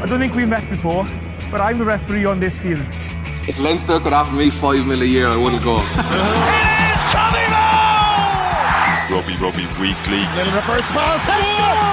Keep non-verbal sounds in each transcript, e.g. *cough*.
I don't think we've met before, but I'm the referee on this field. If Leinster could offer me five mil a year, I wouldn't go. *laughs* it is Tommy Rugby Rugby Weekly. Little reverse pass.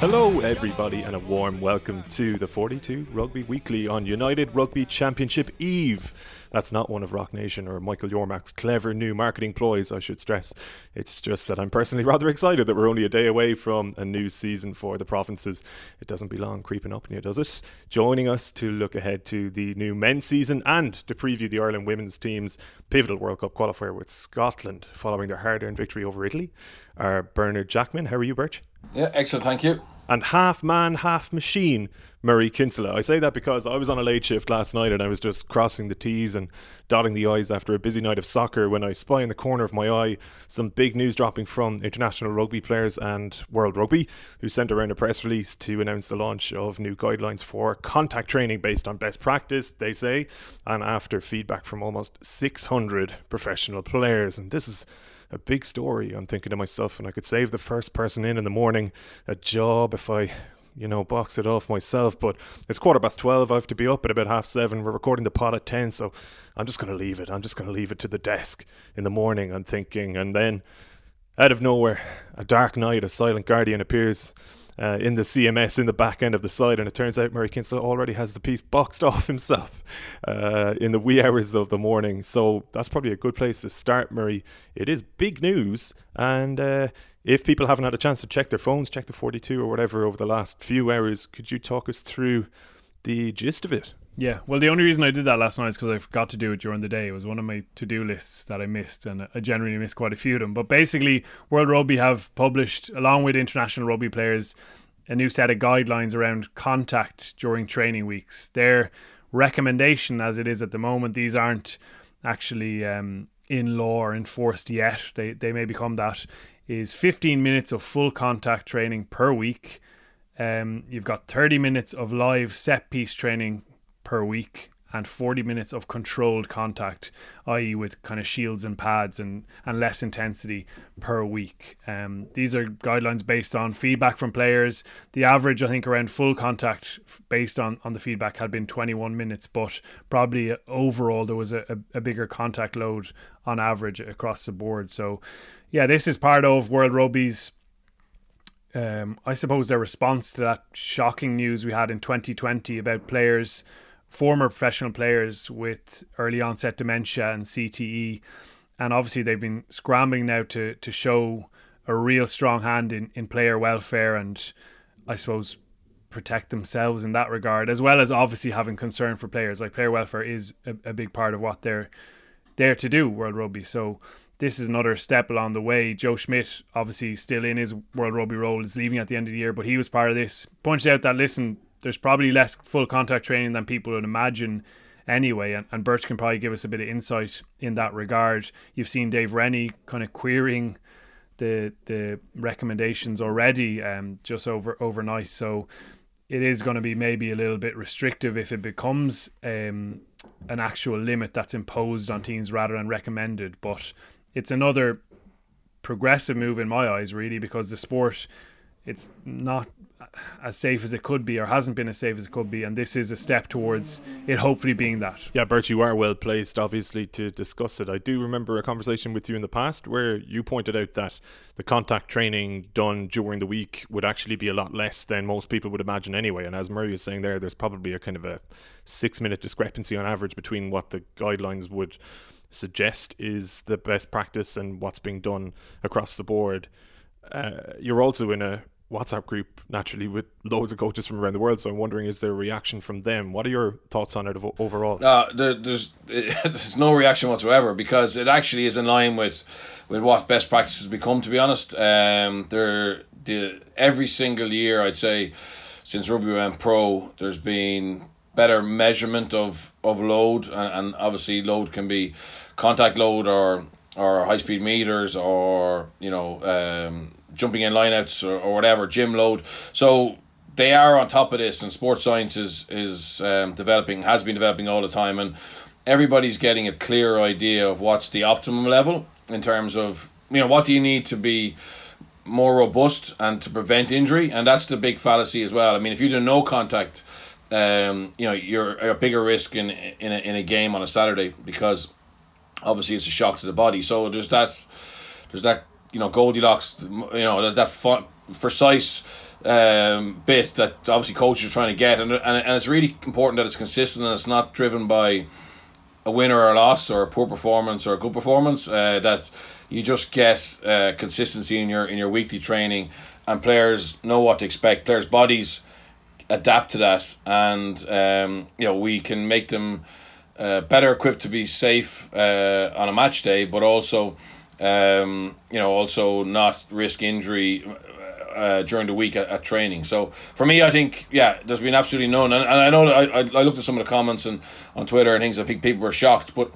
Hello, everybody, and a warm welcome to the 42 Rugby Weekly on United Rugby Championship Eve. That's not one of Rock Nation or Michael Yormack's clever new marketing ploys, I should stress. It's just that I'm personally *laughs* rather excited that we're only a day away from a new season for the provinces. It doesn't be long creeping up you, does it? Joining us to look ahead to the new men's season and to preview the Ireland women's team's pivotal World Cup qualifier with Scotland following their hard earned victory over Italy are Bernard Jackman. How are you, Birch? Yeah, excellent, thank you and half man, half machine Murray Kinsella. I say that because I was on a late shift last night and I was just crossing the T's and dotting the I's after a busy night of soccer when I spy in the corner of my eye some big news dropping from international rugby players and World Rugby, who sent around a press release to announce the launch of new guidelines for contact training based on best practice, they say, and after feedback from almost 600 professional players. And this is a big story. I'm thinking to myself, and I could save the first person in in the morning a job if I, you know, box it off myself. But it's quarter past 12. I have to be up at about half seven. We're recording the pod at 10. So I'm just going to leave it. I'm just going to leave it to the desk in the morning. I'm thinking. And then out of nowhere, a dark night, a silent guardian appears uh, in the CMS in the back end of the side, and it turns out Murray Kinsella already has the piece boxed *laughs* off himself uh, in the wee hours of the morning. So that's probably a good place to start, Murray. It is big news, and uh, if people haven't had a chance to check their phones, check the 42 or whatever over the last few hours, could you talk us through the gist of it? Yeah, well, the only reason I did that last night is because I forgot to do it during the day. It was one of my to do lists that I missed, and I generally missed quite a few of them. But basically, World Rugby have published, along with international rugby players, a new set of guidelines around contact during training weeks. Their recommendation, as it is at the moment, these aren't actually um, in law or enforced yet. They they may become that. Is 15 minutes of full contact training per week. Um, you've got 30 minutes of live set piece training per week and 40 minutes of controlled contact, i.e., with kind of shields and pads and, and less intensity per week. Um, these are guidelines based on feedback from players. The average, I think, around full contact based on, on the feedback had been 21 minutes, but probably overall there was a, a, a bigger contact load on average across the board. So, yeah, this is part of World Rugby's um, I suppose their response to that shocking news we had in 2020 about players former professional players with early onset dementia and CTE. And obviously, they've been scrambling now to, to show a real strong hand in, in player welfare and I suppose protect themselves in that regard, as well as obviously having concern for players. Like player welfare is a, a big part of what they're there to do, World Rugby. So this is another step along the way. Joe Schmidt, obviously still in his World Rugby role, is leaving at the end of the year, but he was part of this. Pointed out that listen, there's probably less full contact training than people would imagine anyway. And, and Birch can probably give us a bit of insight in that regard. You've seen Dave Rennie kind of querying the the recommendations already um, just over overnight. So it is going to be maybe a little bit restrictive if it becomes um, an actual limit that's imposed on teams rather than recommended. But it's another progressive move in my eyes, really, because the sport it's not as safe as it could be or hasn't been as safe as it could be and this is a step towards it hopefully being that. Yeah bert you are well placed obviously to discuss it. I do remember a conversation with you in the past where you pointed out that the contact training done during the week would actually be a lot less than most people would imagine anyway. And as murray is saying there there's probably a kind of a six minute discrepancy on average between what the guidelines would suggest is the best practice and what's being done across the board. Uh, you're also in a WhatsApp group naturally with loads of coaches from around the world. So I'm wondering, is there a reaction from them? What are your thoughts on it overall? Uh, there, there's *laughs* there's no reaction whatsoever because it actually is in line with with what best practices become. To be honest, um, there the every single year I'd say since rugby went pro, there's been better measurement of of load, and, and obviously load can be contact load or or high speed meters or you know um, jumping in lineouts or, or whatever, gym load. So they are on top of this, and sports science is is um, developing, has been developing all the time, and everybody's getting a clear idea of what's the optimum level in terms of you know what do you need to be more robust and to prevent injury, and that's the big fallacy as well. I mean, if you do no contact, um, you know, you're a bigger risk in in a, in a game on a Saturday because obviously it's a shock to the body. So there's that there's that you know Goldilocks, you know that that fun, precise um, bit that obviously coaches are trying to get, and, and and it's really important that it's consistent and it's not driven by a win or a loss or a poor performance or a good performance. Uh, that you just get uh, consistency in your in your weekly training, and players know what to expect. Players' bodies adapt to that, and um, you know we can make them uh, better equipped to be safe uh, on a match day, but also um, you know also not risk injury. Uh, during the week at, at, training. So for me, I think yeah, there's been absolutely none. And, and I know I, I, I looked at some of the comments and on Twitter and things. I think people were shocked, but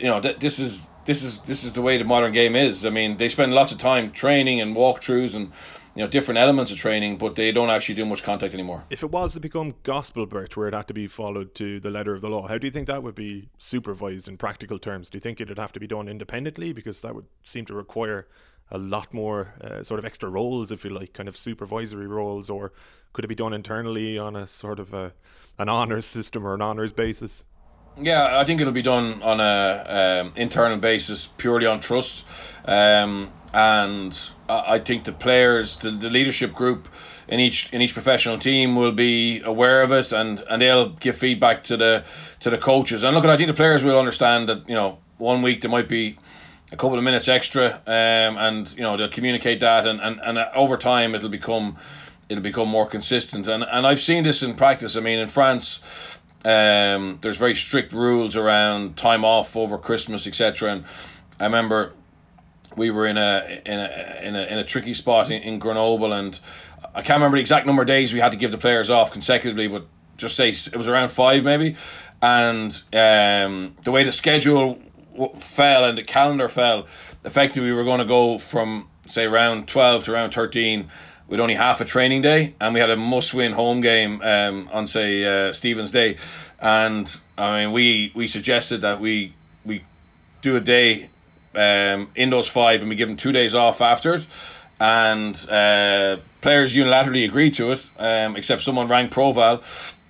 you know th- this is this is this is the way the modern game is. I mean, they spend lots of time training and walkthroughs and you know different elements of training, but they don't actually do much contact anymore. If it was to become gospel birth, where it had to be followed to the letter of the law, how do you think that would be supervised in practical terms? Do you think it'd have to be done independently because that would seem to require a lot more uh, sort of extra roles, if you like, kind of supervisory roles, or could it be done internally on a sort of a, an honors system or an honors basis? Yeah, I think it'll be done on a um, internal basis, purely on trust. Um, and I think the players, the, the leadership group in each in each professional team will be aware of it, and, and they'll give feedback to the to the coaches. And look, I think the players will understand that you know one week there might be a couple of minutes extra, um, and you know they'll communicate that, and, and, and over time it'll become it'll become more consistent. And and I've seen this in practice. I mean, in France, um, there's very strict rules around time off over Christmas, etc. And I remember we were in a in a in a, in a tricky spot in, in Grenoble, and I can't remember the exact number of days we had to give the players off consecutively, but just say it was around five maybe. And um, the way the schedule fell and the calendar fell, effectively we were going to go from say round 12 to round 13 with only half a training day, and we had a must-win home game um, on say uh, Stephen's Day, and I mean we we suggested that we we do a day um, in those five, and we give them two days off after it. And uh, players unilaterally agreed to it, um, except someone rang Provale,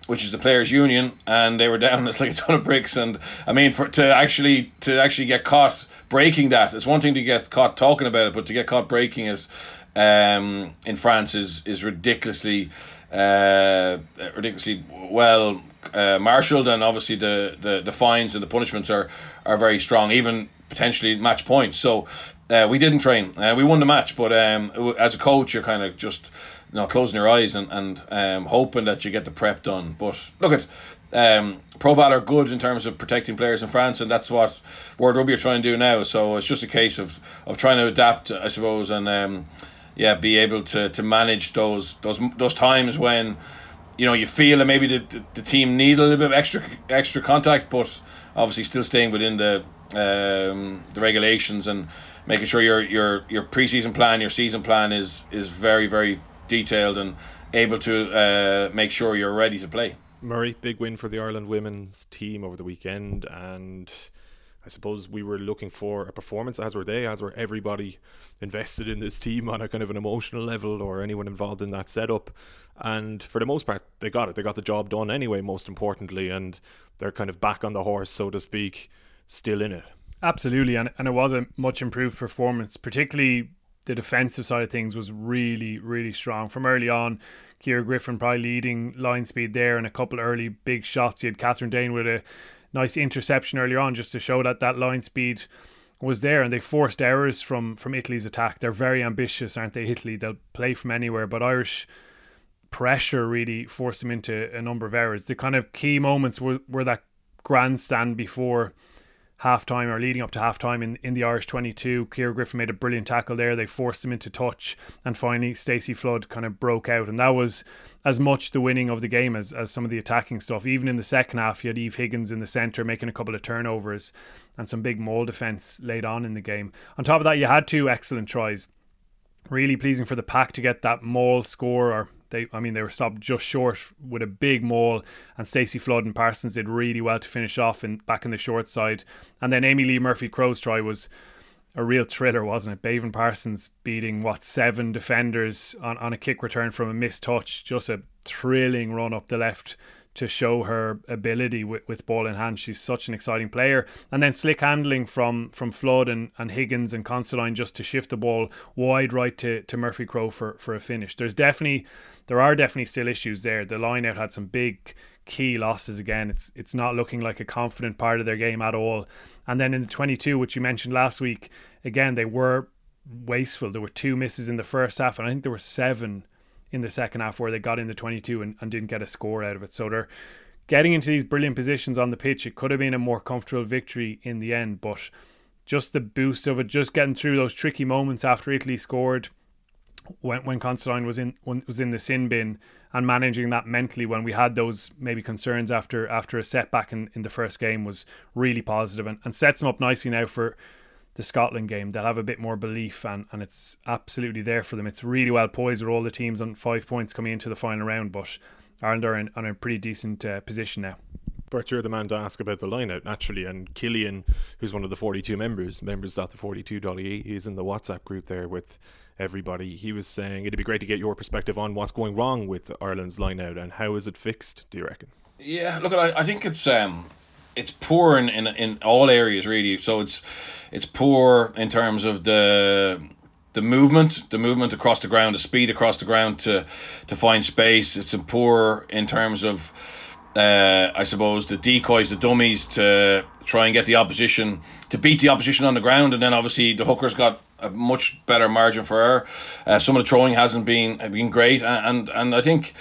which is the players' union, and they were *laughs* down as like a ton of bricks. And I mean, for to actually to actually get caught breaking that, it's one thing to get caught talking about it, but to get caught breaking it um, in France is is ridiculously uh, ridiculously well uh, marshaled, and obviously the, the, the fines and the punishments are are very strong. Even potentially match points. So uh, we didn't train. Uh, we won the match, but um, as a coach, you're kind of just you know closing your eyes and and um, hoping that you get the prep done. But look at. Um, Provale are good in terms of protecting players in France, and that's what World Rugby are trying to do now. So it's just a case of, of trying to adapt, I suppose, and um, yeah, be able to, to manage those those those times when you know you feel that maybe the, the, the team need a little bit of extra extra contact, but obviously still staying within the um, the regulations and making sure your your your preseason plan, your season plan is is very very detailed and able to uh, make sure you're ready to play. Murray, big win for the Ireland women's team over the weekend, and I suppose we were looking for a performance, as were they, as were everybody invested in this team on a kind of an emotional level or anyone involved in that setup. And for the most part, they got it. They got the job done anyway, most importantly, and they're kind of back on the horse, so to speak, still in it. Absolutely, and, and it was a much improved performance, particularly the defensive side of things was really, really strong from early on. Ciara Griffin probably leading line speed there and a couple early big shots. You had Kathryn Dane with a nice interception earlier on just to show that that line speed was there and they forced errors from from Italy's attack. They're very ambitious, aren't they? Italy, they'll play from anywhere, but Irish pressure really forced them into a number of errors. The kind of key moments were, were that grandstand before half time or leading up to half time in, in the Irish 22. Ciara Griffin made a brilliant tackle there. They forced him into touch, and finally, Stacey Flood kind of broke out. And that was as much the winning of the game as, as some of the attacking stuff. Even in the second half, you had Eve Higgins in the centre making a couple of turnovers and some big maul defence laid on in the game. On top of that, you had two excellent tries. Really pleasing for the pack to get that maul score or they, I mean, they were stopped just short with a big maul, and Stacey Flood and Parsons did really well to finish off in back in the short side. And then Amee-Leigh Murphy Crowe's try was a real thriller, wasn't it? Beibhinn Parsons beating what seven defenders on, on a kick return from a missed touch. Just a thrilling run up the left to show her ability with, with ball in hand. She's such an exciting player. And then slick handling from from Flood and, and Higgins and Considine just to shift the ball wide right to, to Murphy Crowe for, for a finish. There's definitely there are definitely still issues there. The line out had some big key losses again. It's it's not looking like a confident part of their game at all. And then in the 22, which you mentioned last week, again they were wasteful. There were two misses in the first half, and I think there were seven in the second half where they got in the 22 and, and didn't get a score out of it. So they're getting into these brilliant positions on the pitch. It could have been a more comfortable victory in the end, but just the boost of it, just getting through those tricky moments after Italy scored when when Considine was in when, was in the sin bin and managing that mentally when we had those maybe concerns after after a setback in, in the first game was really positive and, and sets them up nicely now for the Scotland game. They'll have a bit more belief, and, and it's absolutely there for them. It's really well poised with all the teams on five points coming into the final round, but Ireland are in, in a pretty decent uh, position now. Bert, you're the man to ask about the lineout naturally, and Killian, who's one of the 42 members, members members.the42.ie, he's in the WhatsApp group there with everybody. He was saying it'd be great to get your perspective on what's going wrong with Ireland's lineout and how is it fixed? Do you reckon? Yeah, look, I, I think it's um, it's poor in, in in all areas really. So it's it's poor in terms of the the movement, the movement across the ground, the speed across the ground to to find space. It's poor in terms of uh, I suppose the decoys, the dummies to try and get the opposition to beat the opposition on the ground, and then obviously the hookers got a much better margin for her. Uh, some of the throwing hasn't been been great, and and, and I think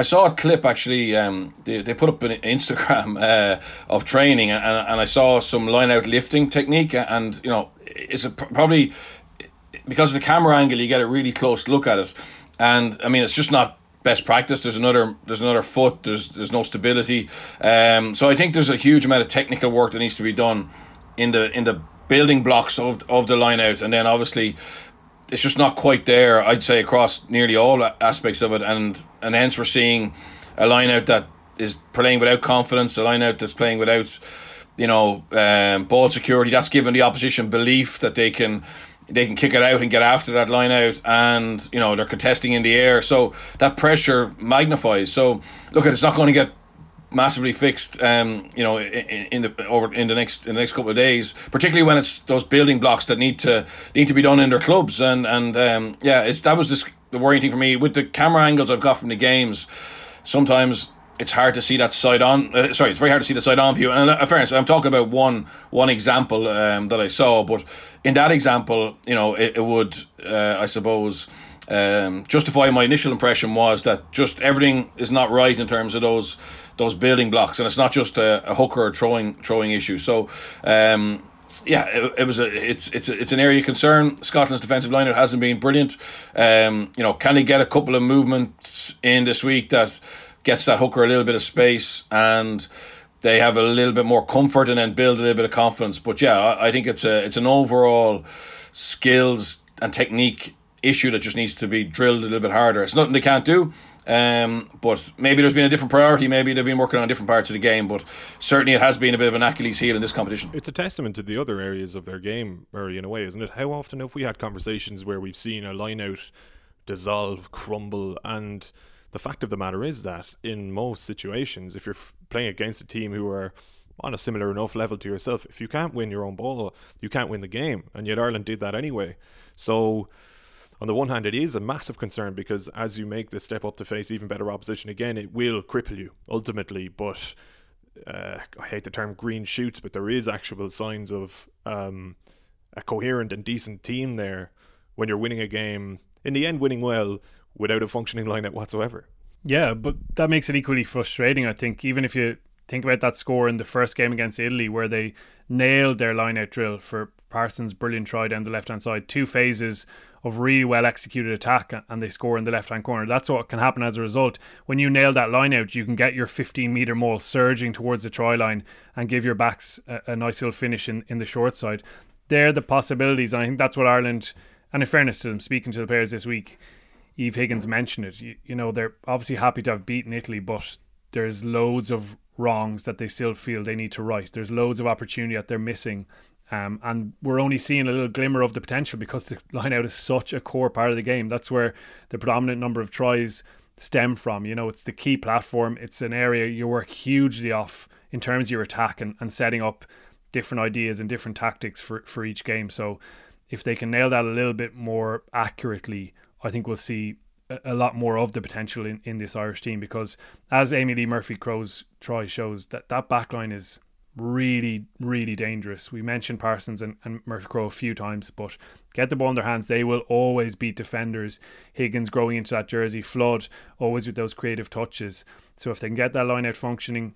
I saw a clip actually. Um, they, they put up an Instagram *laughs* uh, of training, and, and I saw some line out lifting technique, and you know, it's a, probably because of the camera angle, you get a really close look at it, and I mean, it's just not best practice. There's another there's another foot. There's there's no stability. Um, so I think there's a huge amount of technical work that needs to be done in the in the building blocks of of the line out, and then obviously it's just not quite there. I'd say across nearly all aspects of it, and and hence we're seeing a line out that is playing without confidence, a line out that's playing without, you know, um, ball security. That's giving the opposition belief that they can they can kick it out and get after that line out, and you know they're contesting in the air, so that pressure magnifies. So look, it's not going to get massively fixed um you know in, in, the over in the next in the next couple of days particularly when it's those building blocks that need to need to be done in their clubs and and um yeah it's that was this, the worrying thing for me with the camera angles I've got from the games sometimes it's hard to see that side on. Uh, sorry, it's very hard to see the side on view. And in uh, fairness, I'm talking about one one example um, that I saw, but in that example, you know, it, it would, uh, I suppose, um, justify my initial impression was that just everything is not right in terms of those those building blocks, and it's not just a, a throwing throwing issue. So. Um, yeah, it, it, was a it's it's a, it's an area of concern. Scotland's defensive line it hasn't been brilliant. Um, you know, can he get a couple of movements in this week that gets that hooker a little bit of space and they have a little bit more comfort and then build a little bit of confidence. But yeah, I, I think it's a it's an overall skills and technique issue that just needs to be drilled a little bit harder. It's nothing they can't do. Um, but maybe there's been a different priority. Maybe they've been working on different parts of the game. But certainly it has been a bit of an Achilles heel in this competition. It's a testament to the other areas of their game, Murray, in a way, isn't it? How often have we had conversations where we've seen a line out dissolve, crumble, and the fact of the matter is that in most situations, if you're playing against a team who are on a similar enough level to yourself, if you can't win your own ball, you can't win the game. And yet Ireland did that anyway. So, on the one hand, it is a massive concern because as you make the step up to face even better opposition again, it will cripple you ultimately. But uh, I hate the term green shoots, but there is actual signs of um, a coherent and decent team there when you're winning a game. In the end, winning well without a functioning lineup whatsoever. Yeah, but that makes it equally frustrating. I think even if you think about that score in the first game against Italy, where they nailed their line-out drill for Parsons' brilliant try down the left-hand side, two phases of really well executed attack, and they score in the left-hand corner. That's what can happen as a result. When you nail that line-out, you can get your 15-meter maul surging towards the try line and give your backs a, a nice little finish in, in the short side. They're the possibilities, and I think that's what Ireland. And in fairness to them, speaking to the players this week, Eve Higgins mentioned it. You, you know, they're obviously happy to have beaten Italy, but there's loads of wrongs that they still feel they need to right. There's loads of opportunity that they're missing. Um, and we're only seeing a little glimmer of the potential because the *laughs* line out is such a core part of the game. That's where the predominant number of tries stem from. You know, it's the key platform. It's an area you work hugely off in terms of your attack and, and setting up different ideas and different tactics for, for each game. So if they can nail that a little bit more accurately, I think we'll see a, lot more of the potential in, in this Irish team because as Amee-Leigh Murphy Crowe's try shows that that backline is really, really dangerous. We mentioned Parsons and, and Murphy Crowe a few times, but get the ball in their hands. They will always beat defenders. Higgins growing into that jersey, Flood always with those creative touches. So if they can get that line out functioning,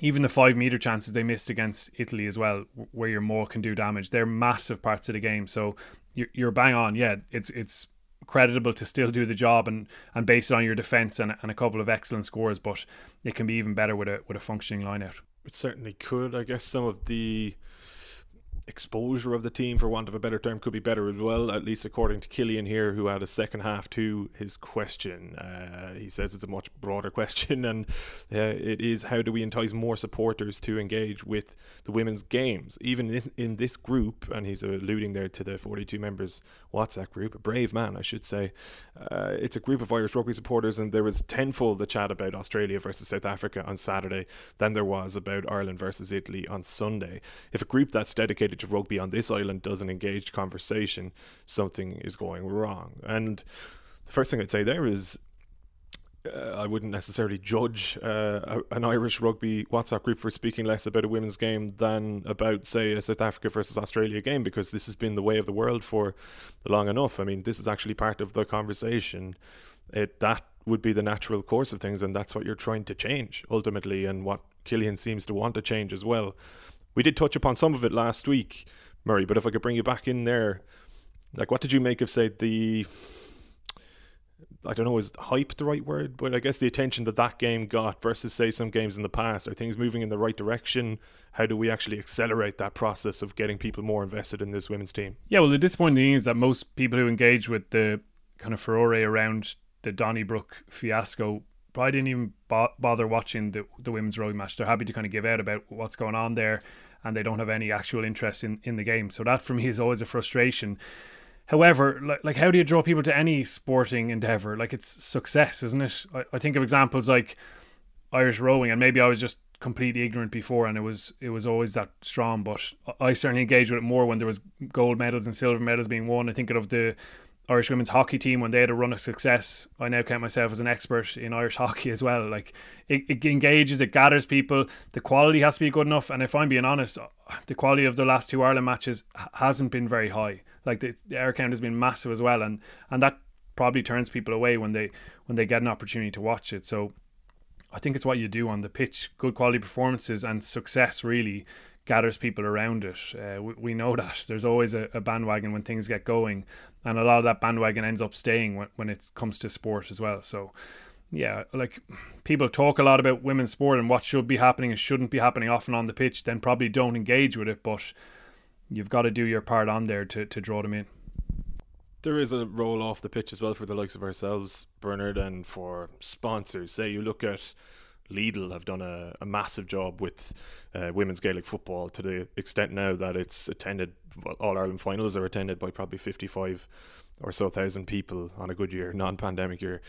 even the five meter chances they missed against Italy as well, where your maul can do damage, they're massive parts of the game. So you're, you're bang on. Yeah, it's it's creditable to still do the job and, and base it on your defence and, and a couple of excellent scores, but it can be even better with a with a functioning line out. It certainly could. I guess some of the exposure of the team, for want of a better term, could be better as well, at least according to Killian here, who had a second half to his question. Uh, he says it's a much broader *laughs* question, and uh, it is how do we entice more supporters to engage with the women's games? Even in, this group, and he's alluding there to the 42 members WhatsApp group, a brave man, I should say. Uh, it's a group of Irish rugby supporters, and there was tenfold the chat about Australia versus South Africa on Saturday than there was about Ireland versus Italy on Sunday. If a group that's dedicated to rugby on this island doesn't engage conversation, something is going wrong. And the first thing I'd say there is uh, I wouldn't necessarily judge uh, an Irish rugby WhatsApp group for speaking less about a women's game than about, say, a South Africa versus Australia game because this has been the way of the world for long enough. I mean, this is actually part of the conversation. It, that would be the natural course of things, and that's what you're trying to change ultimately, and what Killian seems to want to change as well. We did touch upon some of it last week, Murray, but if I could bring you back in there, like what did you make of say the I don't know, is hype the right word? But I guess the attention that that game got versus, say, some games in the past. Are things moving in the right direction? How do we actually accelerate that process of getting people more invested in this women's team? Yeah, well, the disappointing thing is that most people who engage with the kind of furore around the Donnybrook fiasco probably didn't even bo- bother watching the, the women's rugby match. They're happy to kind of give out about what's going on there and they don't have any actual interest in, in the game. So that for me is always a frustration. However, like, like how do you draw people to any sporting endeavor? Like it's success, isn't it? I, I think of examples like Irish rowing, and maybe I was just completely ignorant before, and it was it was always that strong. But I certainly engaged with it more when there was gold medals and silver medals being won. I think of the Irish women's hockey team when they had a run of success. I now count myself as an expert in Irish *laughs* hockey as well. Like it, it engages, it gathers people. The quality has to be good enough. And if I'm being honest, the quality of the last two Ireland matches hasn't been very high. Like the, the air count has been massive as well, and and that probably turns people away when they when they get an opportunity to watch it. So I think it's what you do on the pitch. Good quality performances and success really gathers people around it. Uh, we, we, know that there's always a, a, bandwagon when things get going, and a lot of that bandwagon ends up staying when, when it comes to sport as well. So, yeah, like people talk a lot about women's sport and what should be happening and shouldn't be happening often on the pitch, then probably don't engage with it, but you've got to do your part on there to, to draw them in. There is a role off the pitch as well for the likes of ourselves, Bernard, and for sponsors. Say you look at Lidl have done a, a massive job with uh, women's Gaelic football to the extent now that it's attended, well, All Ireland finals are attended by probably 55 or so thousand people on a good year, non pandemic year.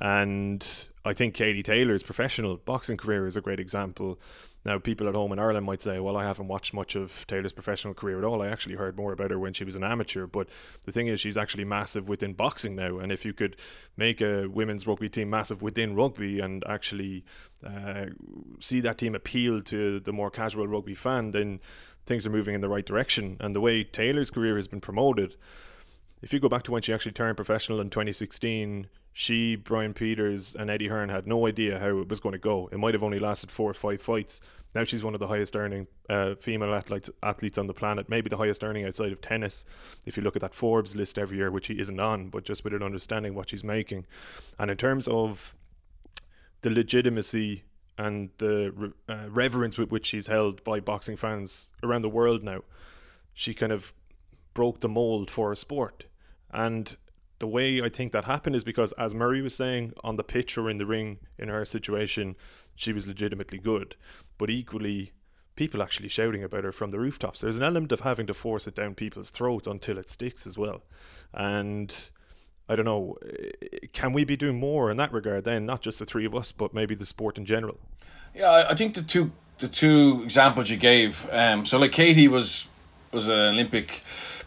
And I think Katie Taylor's professional boxing career is a great example now, people at home in Ireland might say, well, I haven't watched much of Taylor's professional career at all. I actually heard more about her when she was an amateur. But the thing is, she's actually massive within boxing now. And if you could make a women's rugby team massive within rugby and actually uh, see that team appeal to the more casual rugby fan, then things are moving in the right direction. And the way Taylor's career has been promoted, if you go back to when she actually turned professional in 2016, she, Brian Peters, and Eddie Hearn had no idea how it was going to go. It might have only lasted four or five fights. Now she's one of the highest earning uh, female athletes athletes on the planet, maybe the highest earning outside of tennis. If you look at that Forbes list every year, which he isn't on, but just with an understanding what she's making, and in terms of the legitimacy and the uh, reverence with which she's held by boxing fans around the world now, she kind of broke the mold for a sport. And the way I think that happened is because, as Murray was saying, on the pitch or in the ring, in her situation, she was legitimately good. But equally, people actually shouting about her from the rooftops. There's an element of having to force it down people's throats until it sticks as well. And I don't know, eh, can we be doing more in that regard then? Not just the three of us, but maybe the sport in general. Yeah, I think the two the two examples you gave. Um, so like Katie was was an Olympic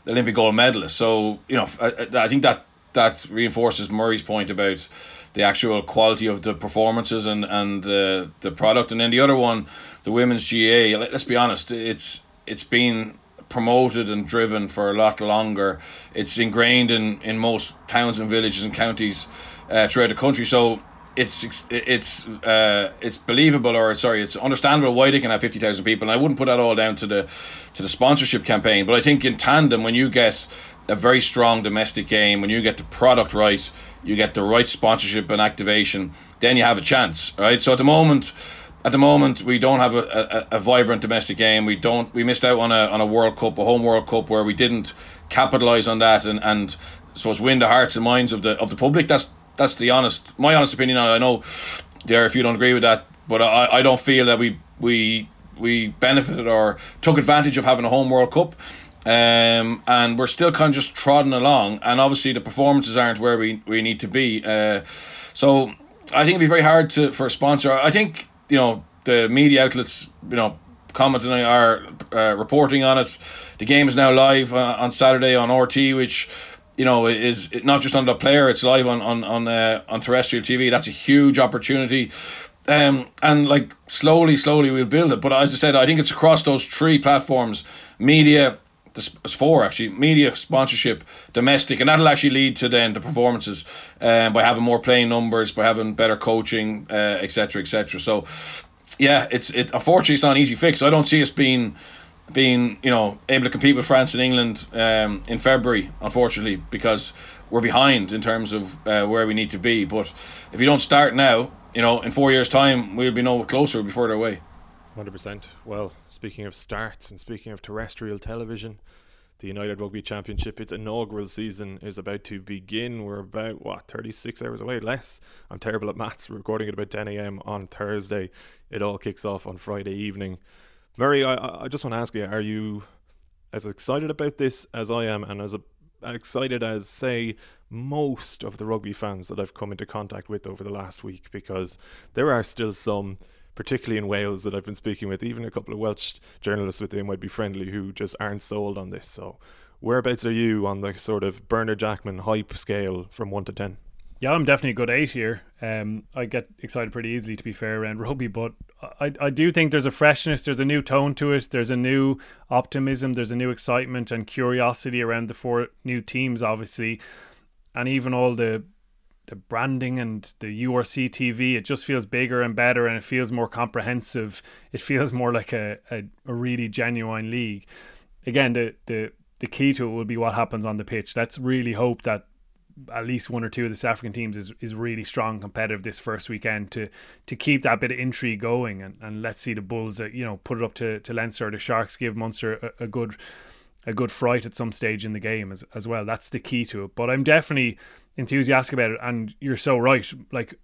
Olympic gold medalist. So you know, I, I think that that reinforces Murray's point about the actual quality of the performances and and uh, the product. And then the other one, the women's GAA. Let, us be honest, it's it's been promoted and driven for a lot longer. It's ingrained in in most towns and villages and counties uh, throughout the country. So it's it's uh, it's believable or sorry it's understandable why they can have 50,000 people. And I wouldn't put that all down to the to the sponsorship campaign. But I think in tandem when you get a very strong domestic game when you get the product right you get the right sponsorship and activation then you have a chance right? So at the moment at the moment we don't have a, a, a vibrant domestic game. We don't we missed out on a on a World Cup a home World Cup where we didn't capitalize on that and and I suppose win the hearts and minds of the of the public. That's that's the honest, my honest opinion on it. I know, there if you don't agree with that, but I, I don't feel that we we we benefited or took advantage of having a home World Cup. Um, and we're still kind of just trotting along, and obviously the performances aren't where we, we need to be. Uh, so I think it'd be very hard to for a sponsor. I think you know the media outlets, you know, commenting are uh, reporting on it. The game is now live uh, on Saturday on RTÉ, which you know, is not just on the player; it's live on on on uh, on terrestrial TV. That's a huge opportunity. Um, and like slowly, slowly we'll build it. But as I said, I think it's across those three platforms: media, it's four actually, media, sponsorship, domestic, and that'll actually lead to then the performances um, by having more playing numbers, by having better coaching, etc., uh, etc. Et so, yeah, it's it. Unfortunately, it's not an easy fix. I don't see us being being you know able to compete with France and England um, in February, unfortunately, because we're behind in terms of uh, where we need to be. But if you don't start now, you know, in four years' time, we'll be no closer, we'll be further away. 100%. Well, speaking of starts and speaking of terrestrial television, the United Rugby Championship, its inaugural season is about to begin. We're about, what, 36 hours away? Less. I'm terrible at maths. We're recording at about 10 a.m. on Thursday. It all kicks off on Friday evening. Murray, I, I just want to ask you: Are you as excited about this as I am, and as a, excited as, say, most of the rugby fans that I've come into contact with over the last week? Because there are still some, particularly in Wales, that I've been speaking with, even a couple of Welsh journalists with whom I'd be friendly, who just aren't sold on this. So, whereabouts are you on the sort of Bernard Jackman hype scale from one to ten? Yeah, I'm definitely a good eight here. Um, I get excited pretty easily, to be fair, around *laughs* rugby, but I, I do think there's a freshness, there's a new tone to it, there's a new optimism, there's a new excitement and curiosity around the four new teams, obviously, and even all the the branding and the URC TV. It just feels bigger and better, and it feels more comprehensive. It feels more like a, a, a really genuine league. Again, the the the key to it will be what happens on the pitch. Let's really hope that at least one or two of the South African teams is, is really strong competitive this first weekend to to keep that bit of intrigue going and, and let's see the Bulls uh, you know put it up to, to Leinster the Sharks give Munster a, a, good a good fright at some stage in the game as, as well. That's the key to it. But I'm definitely enthusiastic about it and you're so right. Like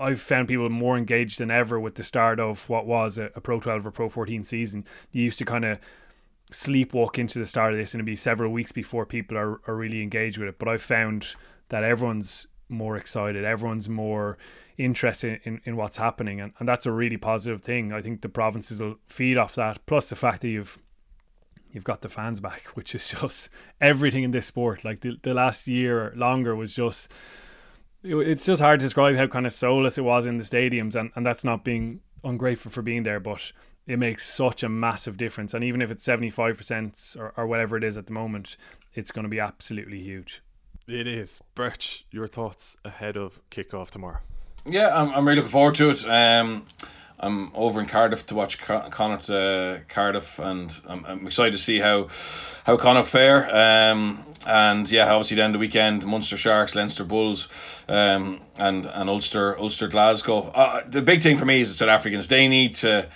I've found people more engaged than ever with the start of what was a, a Pro 12 or Pro 14 season. You used to kind of sleepwalk into the start of this and it'll be several weeks before people are, are really engaged with it. But I've found that everyone's more excited, everyone's more interested in, in what's happening and, and that's a really positive thing. I think the provinces will feed off that, plus the fact that you've you've got the fans back, *laughs* which is just everything in this sport. Like the, the last year longer was just it's just hard to describe how kind of soulless it was in the stadiums and, and that's not being ungrateful for being there, but it makes such a massive difference. And even if it's 75% or, or whatever it is at the moment, it's going to be absolutely huge. It is. Birch, your thoughts ahead of kickoff tomorrow? Yeah, I'm, I'm really looking forward to it. Um, I'm over in Cardiff to watch Connacht uh, Cardiff, and I'm, I'm, excited to see how how Connacht fare. Um, and yeah, obviously then the weekend, Munster Sharks, Leinster Bulls, um, and and Ulster Ulster Glasgow. Uh, the big thing for me is the South Africans. They need to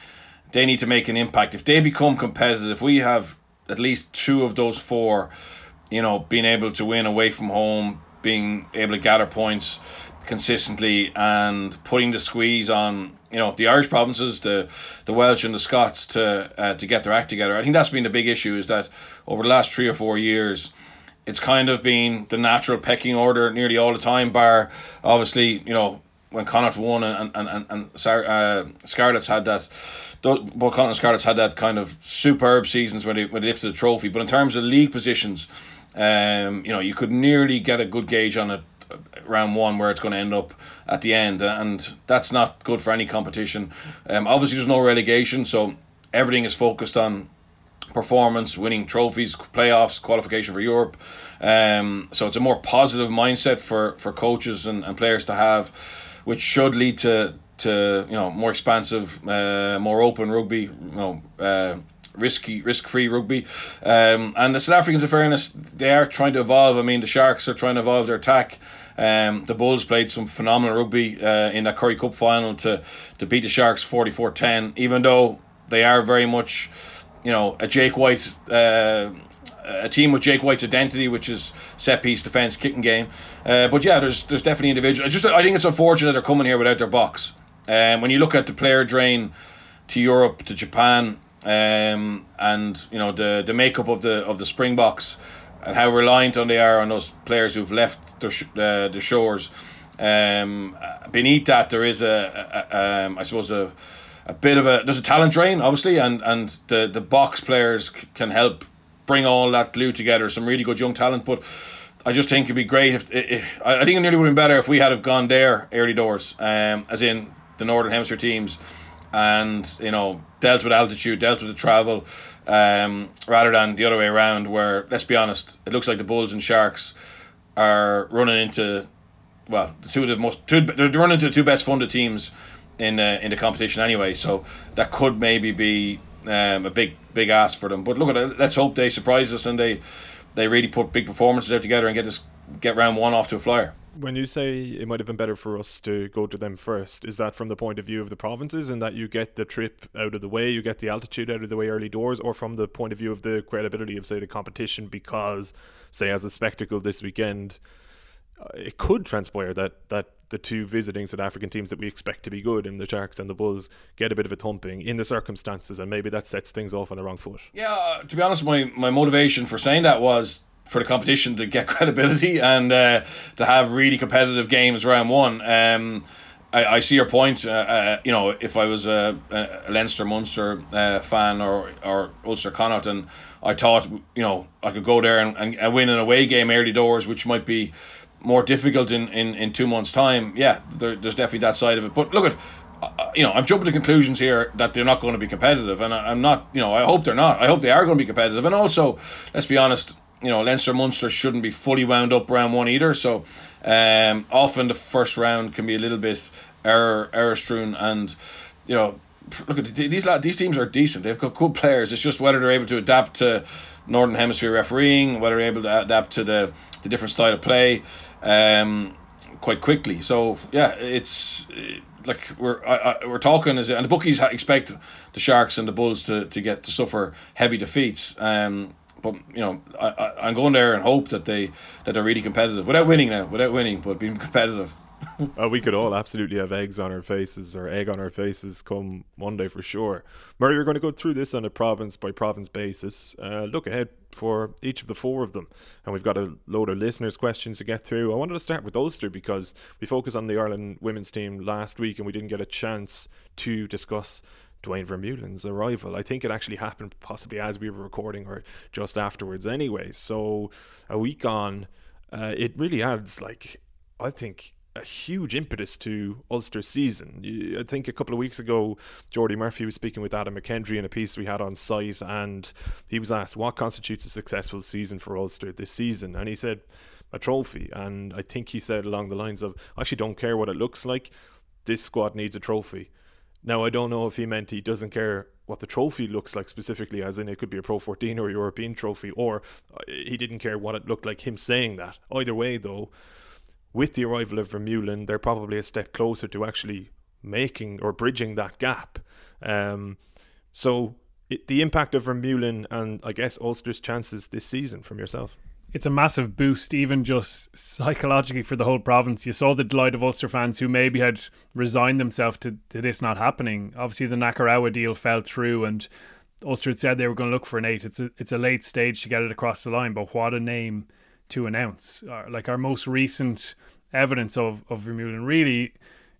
they need to make an impact. If they become competitive, if we have at least two of those four, you know, being able to win away from home, being able to gather points, consistently and putting the squeeze on you know the Irish provinces, the the Welsh and the Scots to uh, to get their act together. I think that's been the big issue is that over the last three or four years, it's kind of been the natural pecking order nearly all the time. Bar obviously you know when Connacht won and and and, and uh, Scarlets had that. Both Connacht Scarlets had that kind of superb seasons when they, when they lifted the trophy. But in terms of league positions, um, you know, you could nearly get a good gauge on it round one where it's going to end up at the end, and that's not good for any competition. Um, obviously, there's no relegation, so everything is focused on performance, winning trophies, playoffs, qualification for Europe. Um, so it's a more positive mindset for, for coaches and, and players to have, which should lead to to you know more expansive, uh, more open rugby. You know. Uh, risky, risk-free rugby. Um, and the South Africans, in fairness, they are trying to evolve. I mean, the Sharks are trying to evolve their attack. Um, the Bulls played some phenomenal rugby uh, in that Currie Cup final to to beat the Sharks 44-10. Even though they are very much, you know, a Jake White. Uh, a team with Jake White's identity, which is set piece defense, kicking game. Uh, but yeah, there's there's definitely individuals. Just I think it's unfortunate they're coming here without their Boks. Um, when you look at the player drain to Europe, to Japan, um, and you know the the makeup of the of the Springboks and how reliant on they are on those players who've left their sh- uh, the shores. Um, beneath that, there is a, a um, I suppose a a bit of a there's a talent drain obviously, and and the the Boks players c- can help bring all that glue together. Some really good young talent, but. I just think it'd be great if, if I think it nearly would have been better if we had have gone there early doors, um, as in the Northern Hemisphere teams, and you know dealt with altitude, dealt with the travel, um, rather than the other way around. Where let's be honest, it looks like the Bulls and Sharks are running into well, the two of the most two, they're running into the two best funded teams in uh, in the competition anyway. So that could maybe be um, a big big ask for them. But look at it, let's hope they surprise us and they they really put big performances out together and get this get round one off to a flyer. When you say it might have been better for us to go to them first, is that from the point of view of the provinces and that you get the trip out of the way, you get the altitude out of the way early doors, or from the point of view of the credibility of, say, the competition? Because, say, as a spectacle this weekend, uh, it could transpire that that the two visiting South African teams that we expect to be good in the Sharks and the Bulls get a bit of a thumping in the circumstances, and maybe that sets things off on the wrong foot. Yeah, uh, to be honest, my, my motivation for saying that was for the competition to get *laughs* credibility and uh, to have really competitive games round one. Um, I, I see your point. Uh, uh, you know, if I was a, a Leinster Munster uh, fan or or Ulster Connacht, and I thought you know I could go there and, and, and win an away game early doors, which might be more difficult in, in, in two months' time. Yeah, there, there's definitely that side of it. But look at uh, you know, I'm jumping to conclusions here that they're not going to be competitive, and I, am not. You know, I hope they're not. I hope they are going to be competitive. And also, let's be honest, you know, Leinster Munster shouldn't be fully wound up round one either. So um, often the first round can be a little bit error error strewn, and you know, look at these these teams are decent. They've got good players. It's just whether they're able to adapt to Northern Hemisphere refereeing, whether they're able to adapt to the the different style of play. Um, quite quickly. So yeah, it's like we're I, I, we're talking as and the bookies expect the Sharks and the Bulls to, to get to suffer heavy defeats. Um, but you know, I, am going there and hope that they that they're really competitive without winning now, without winning, but being competitive. uh, *laughs* we could all absolutely have eggs on our faces or egg on our faces come Monday for sure. Murray, you're going to go through this on a province by province basis. Uh, look ahead for each of the four of them, and we've got a load of listeners' questions to get through. I wanted to start with Ulster because we focused on the Ireland women's team last week, and we didn't get a chance to discuss Duane Vermeulen's arrival. I think it actually happened possibly as we were recording or just afterwards anyway. So a week on, uh, it really adds like I think a huge impetus to Ulster's season. I think a couple of weeks ago, Jordi Murphy was speaking with Adam McKendry in a piece we had on site, and he was asked what constitutes a successful season for Ulster this season, and he said a trophy. And I think he said along the lines of, "I actually don't care what it looks like. This squad needs a trophy." Now, I don't know if he meant he doesn't care what the trophy looks like specifically, as in it could be a Pro 14 or a European trophy, or uh, he didn't care what it looked like him saying that. Either way, though, with the arrival of Vermeulen, they're probably a step closer to actually making or bridging that gap. Um, so, it, the impact of Vermeulen and I guess Ulster's chances this season from yourself. It's a massive boost, even just psychologically for the whole province. You saw the delight of Ulster fans who maybe had resigned themselves to, to this not happening. Obviously, the Nakarawa deal fell through, and Ulster had said they were going to look for an eight. It's a it's a late stage to get it across the line, but what a name to announce! Like our most recent evidence of of Vermeulen really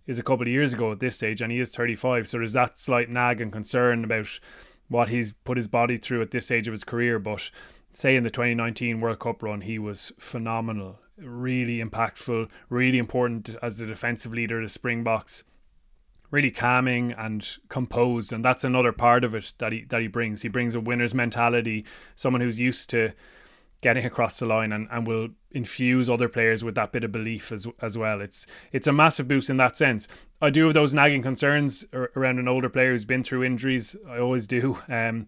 is a couple of years ago at this stage, and he is 35. So there's that slight nag and concern about what he's put his body through at this stage of his career, but say in the 2019 World Cup run, he was phenomenal, really impactful, really important as the defensive leader of the Springboks. Really calming and composed, and that's another part of it that he that he brings. He brings a winner's mentality, someone who's used to getting across the line and, and will infuse other players with that bit of belief as as well. It's it's a massive boost in that sense. I do have those nagging concerns around an older player who's been through injuries. I always do. *laughs* Um,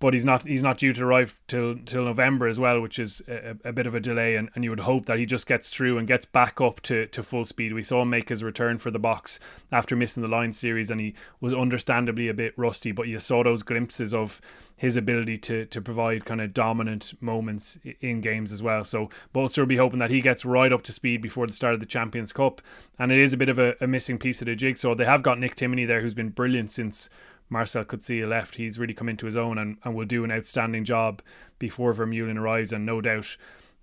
but he's not he's not due to arrive till till November as well, which is a, a, bit of a delay. And, and you would hope that he just gets through and gets back up to, to full speed. We saw him make his return for the Boks after missing the Lions series, and he was understandably a bit rusty. But you saw those glimpses of his ability to to provide kind of dominant moments in games as well. So Bolster will be hoping that he gets right up to speed before the start of the Champions Cup. And it is a bit of a, a missing piece of the jigsaw. They have got Nick Timoney there, who's been brilliant since Marcel Coetzee left, he's really come into his own and, and will do an outstanding job before Vermeulen arrives and no doubt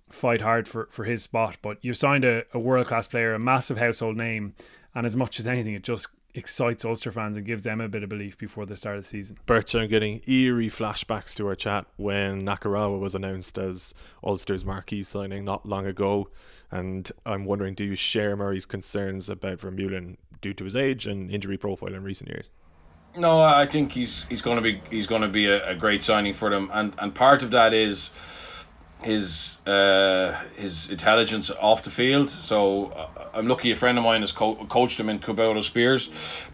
fight hard for, for his spot. But you've signed a, a world class player, a massive household name, and as much as anything, it just excites Ulster fans and gives them a bit of belief before the start of the season. Birch, I'm getting eerie flashbacks to our chat when Nakarawa was announced as Ulster's marquee signing not long ago. And I'm wondering, do you share Murray's concerns about Vermeulen due to his age and injury profile in recent years? No, I think he's he's going to be he's going to be a, a, great signing for them, and and part of that is his uh, his intelligence off the field. So uh, I'm lucky a friend of mine has co- coached him in Kubota Spears,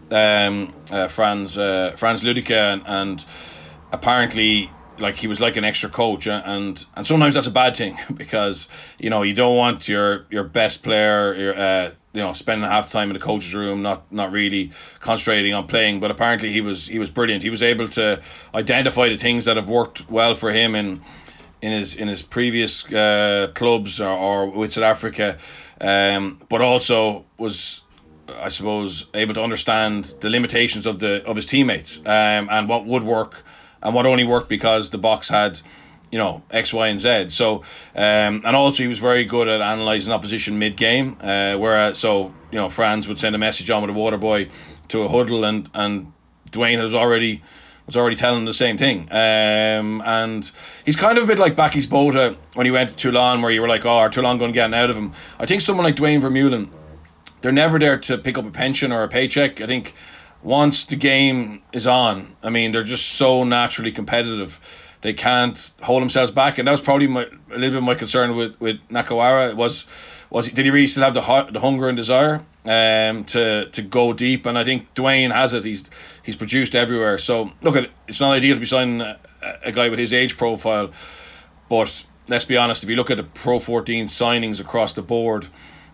um, uh, Frans uh, Frans Ludeke, and, and apparently like he was like an extra coach. And and sometimes that's a bad thing *laughs* because you know you don't want your your best player your, uh, you know spending half time in the coach's room not not really concentrating on playing. But apparently he was he was brilliant. He was able to identify the things that have worked well for him in in his in his previous uh, clubs or, or, with South Africa. Um, but also was I suppose able to understand the limitations of the of his teammates um, and what would work and what only worked because the Boks had you know X, Y, and Z. So um, and also he was very good at analysing opposition mid game. Uh, whereas so you know Frans would send a message on with a water boy to a huddle, and and Duane was already was already telling the same thing. Um, and he's kind of a bit like Bakkies Botha when he went to Toulon, where you were like, oh, are Toulon going to get out of him? I think someone like Duane Vermeulen, they're never there to pick up a pension or a paycheck. I think once the game is on, I mean, they're just so naturally competitive. They can't hold themselves back, and that was probably my, a little bit my concern with with Nakarawa. Was was did he really still have the the hunger and desire um to to go deep? And I think Duane has it. He's he's produced everywhere. So look at it, it's not ideal to be signing a, a guy with his age profile, but let's be honest. If you look at the Pro 14 signings across the board,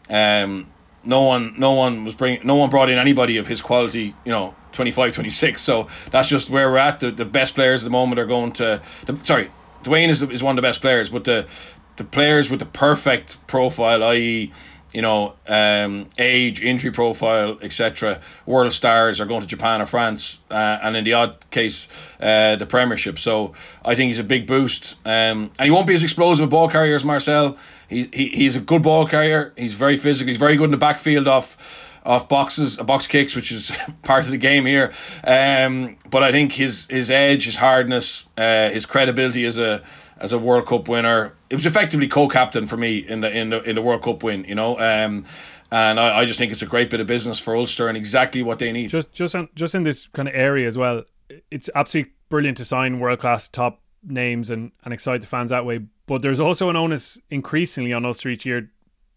um, no one no one was bringing no one brought in anybody of his quality you know 25 26 so that's just where we're at. The, the best players at the moment are going to the, sorry Duane is, is one of the best players but the the players with the perfect profile i.e you know um, age injury profile etc world stars are going to Japan or France uh, and in the odd case uh, the premiership so I think he's a big boost um, and he won't be as explosive a ball carrier as Marcel he, he he's a good ball carrier. He's very physical. He's very good in the backfield off off boxes, box kicks, which is *laughs* part of the game here. Um, but I think his his edge, his hardness, uh, his credibility as a as a World Cup winner, it was effectively co-captain for me in the in the in the World Cup win. You know. Um, and I, I just think it's a great bit of business for Ulster and exactly what they need. Just just on, just in this kind of area as well, it's absolutely brilliant to sign world class top names and, and excite the fans that way. But there's also an onus increasingly on Ulster each year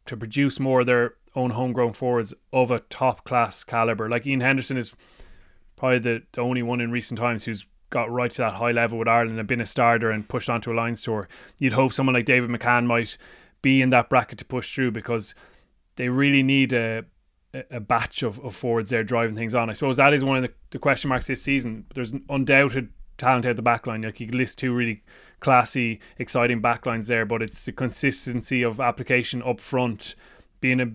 to produce more of their own homegrown forwards of a top class caliber. Like Ian Henderson is probably the, the only one in recent times who's got right to that high level with Ireland and been a starter and pushed onto a Lions tour. You'd hope someone like David McCann might be in that bracket to push through because they really need a a batch of, of forwards there driving things on. I suppose that is one of the, the question marks this season. There's undoubted talent out the back line. Like you could list two really classy, exciting backlines there, but it's the consistency of application up front, being a,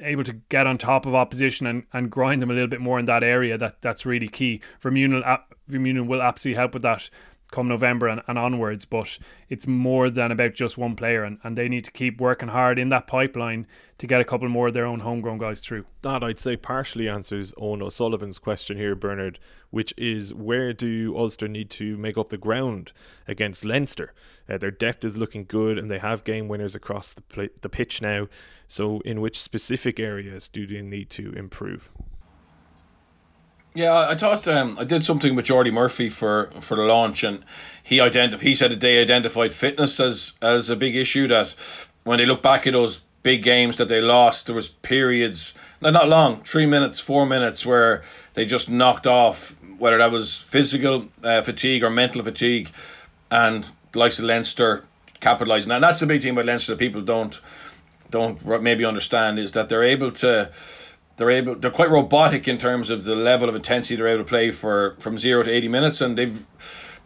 able to get on top of opposition and, and grind them a little bit more in that area. That that's really key. Vermeulen, Vermeulen will absolutely help with that come November and, and onwards. But it's more than about just one player, and, and they need to keep working hard in that pipeline to get a couple more of their own homegrown guys through. That I'd say partially answers Owen O'Sullivan's question here, Bernard, which is where do Ulster need to make up the ground against Leinster? Uh, their depth is looking good, and they have game winners across the, pl- the pitch now. So, in which specific areas do they need to improve? Yeah, I thought um, I did something with Jordi Murphy for, for the launch, and he identif- he said that they identified fitness as as a big issue. That when they look back at those big games that they lost, there was periods, not long, three minutes, four minutes, where they just knocked off, whether that was physical uh, fatigue or mental fatigue, and the likes of Leinster capitalising. And that's the big thing about Leinster that people don't don't maybe understand is that they're able to they're able they're quite robotic in terms of the level of intensity they're able to play for from zero to 80 minutes and they've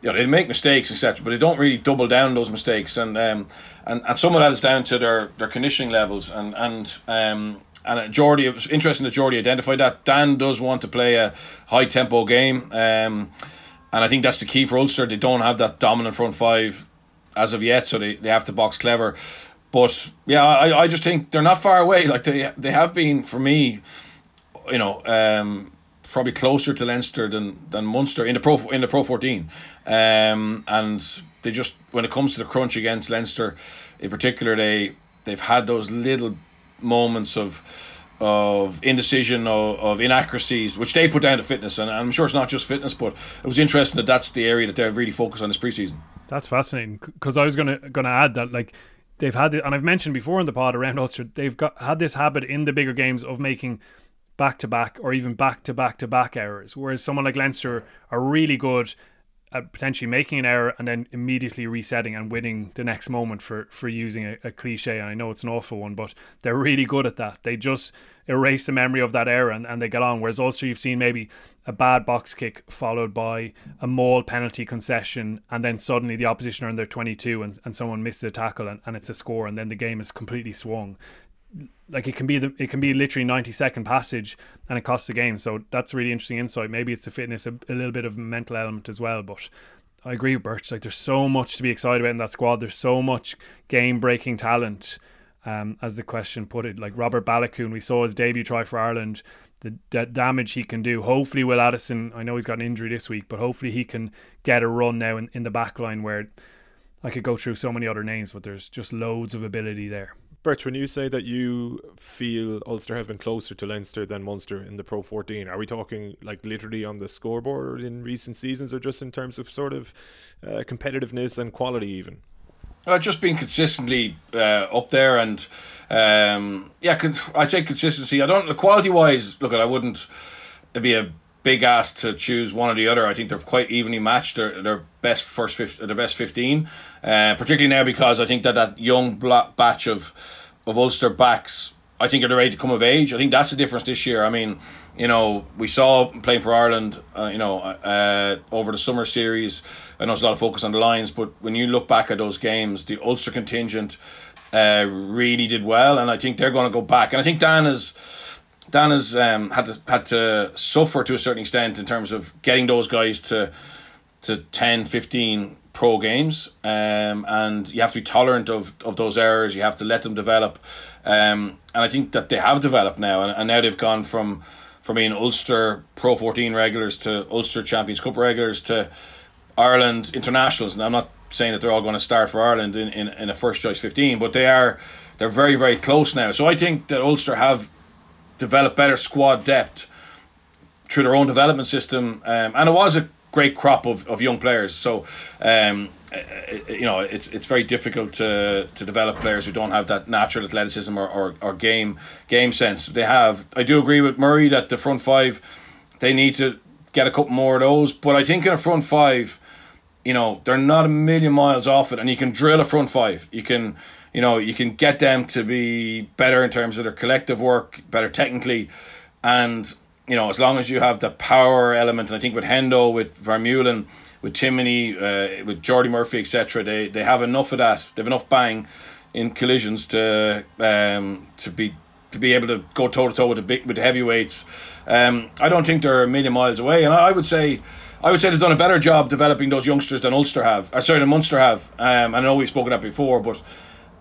you know they make mistakes etc but they don't really double down those mistakes and um and, and some of that is down to their their conditioning levels and and um and Jordi, it was interesting that Jordi identified that. Dan does want to play a high tempo game, um, and I think that's the key for Ulster. They don't have that dominant front five as of yet, so they, they have to box clever. But yeah, I, I just think they're not far away. Like they they have been for me, you know, um, probably closer to Leinster than than Munster in the pro in the Pro 14. Um, and they just when it comes to the crunch against Leinster, in particular, they they've had those little moments of of indecision of, of inaccuracies which they put down to fitness and I'm sure it's not just fitness but it was interesting that that's the area that they're really focused on this preseason that's fascinating because I was gonna gonna add that like they've had it, and I've mentioned before in the pod around Ulster, they've got had this habit in the bigger games of making back to back or even back to back to back errors. Whereas someone like Leinster are really good at potentially making an error and then immediately resetting and winning the next moment for for using a, a cliche. And I know it's an awful one, but they're really good at that. They just erase the memory of that error and, and they get on. Whereas also you've seen maybe a bad box kick followed by a maul penalty concession and then suddenly the opposition are in their 22 and, and someone misses a tackle and, and it's a score and then the game is completely swung like it can be the it can be literally 90 second passage and it costs the game. So that's really interesting insight. Maybe it's a fitness a, a little bit of mental element as well but I agree with Birch. Like there's so much to be excited about in that squad. There's so much game breaking talent um, as the question put it. Like Robert Baloucoune we saw his debut try for Ireland. The d- damage he can do. Hopefully Will Addison I know he's got an injury this week but hopefully he can get a run now in, in the back line where I could go through so many other names but there's just loads of ability there Birch, when you say that you feel Ulster have been closer to Leinster than Munster in the Pro 14, are we talking like literally on the scoreboard in recent seasons or just in terms of sort of uh, competitiveness and quality even? Uh, just being consistently uh, up there and um, yeah, I'd say consistency. I don't quality wise. Look, at I wouldn't be a big ask to choose one or the other. I think they're quite evenly matched. They're, they're best first 15, their best 15, uh, particularly now because I think that that young batch of of Ulster backs, I think are the ready to come of age. I think that's the difference this year. I mean, you know, we saw playing for Ireland, uh, you know, uh, over the summer series. I know there's a lot of focus on the Lions, but when you look back at those games, the Ulster contingent uh, really did well, and I think they're going to go back. And I think Dan is Dan has um, had to had to suffer to a certain extent in terms of getting those guys to to 10, 15 pro games, um, and you have to be tolerant of, of those errors. You have to let them develop, um, and I think that they have developed now, and, and now they've gone from from being Ulster Pro 14 regulars to Ulster Champions Cup regulars to Ireland internationals. And I'm not saying that they're all going to start for Ireland in, in, in a first choice 15, but they are they're very very close now. So I think that Ulster have develop better squad depth through their own development system. Um, and it was a great crop of, of young players. So, um, you know, it's it's very difficult to, to develop players who don't have that natural athleticism or, or, or game game sense. They have. I do agree with Murray that the front five, they need to get a couple more of those. But I think in a front five, you know, they're not a million miles off it, and you can drill a front five. You can you know, you can get them to be better in terms of their collective work, better technically, and you know, as long as you have the power element, and I think with Hendo, with Vermeulen, with Timoney, uh, with Jordi Murphy, etc. They they have enough of that. They have enough bang in collisions to um, to be to be able to go toe to toe with the big with the heavyweights. Um, I don't think they're a million miles away, and I, I would say. I would say they've done a better job developing those youngsters than Ulster have. Or sorry, than Munster have. Um, I know we've spoken that before, but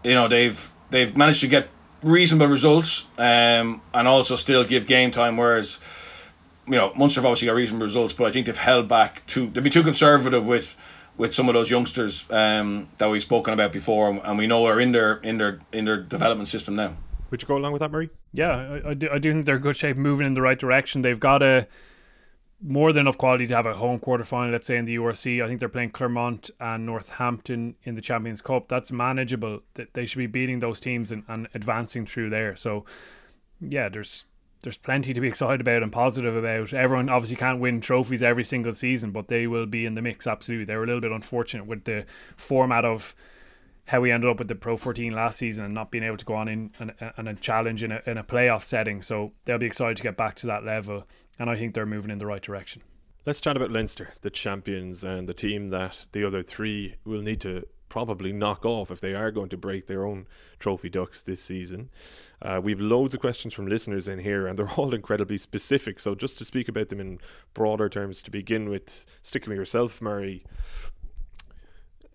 you know they've they've managed to get reasonable results um, and also still give game time. Whereas you know Munster have obviously got reasonable results, but I think they've held back too. They'd be too conservative with with some of those youngsters um, that we've spoken about before, and we know are in their in their in their development system now. Would you go along with that, Murray? Yeah, I, I, do, I do think they're good shape, moving in the right direction. They've got a more than enough quality to have a home quarter final, let's say in the URC. I think they're playing Clermont and Northampton in the Champions Cup. That's manageable. That They should be beating those teams and, and advancing through there. So, yeah, there's there's plenty to be excited about and positive about. Everyone obviously can't win trophies every single season, but they will be in the mix. Absolutely, they were a little bit unfortunate with the format of how we ended up with the Pro 14 last season and not being able to go on in and, and a challenge in a, in a playoff setting. So they'll be excited to get back to that level, and I think they're moving in the right direction. Let's chat about Leinster, the champions, and the team that the other three will need to probably knock off if they are going to break their own trophy ducks this season. Uh, we've loads of questions from listeners in here, and they're *laughs* all incredibly specific. So, just to speak about them in broader terms, to begin with, sticking with yourself, Murray.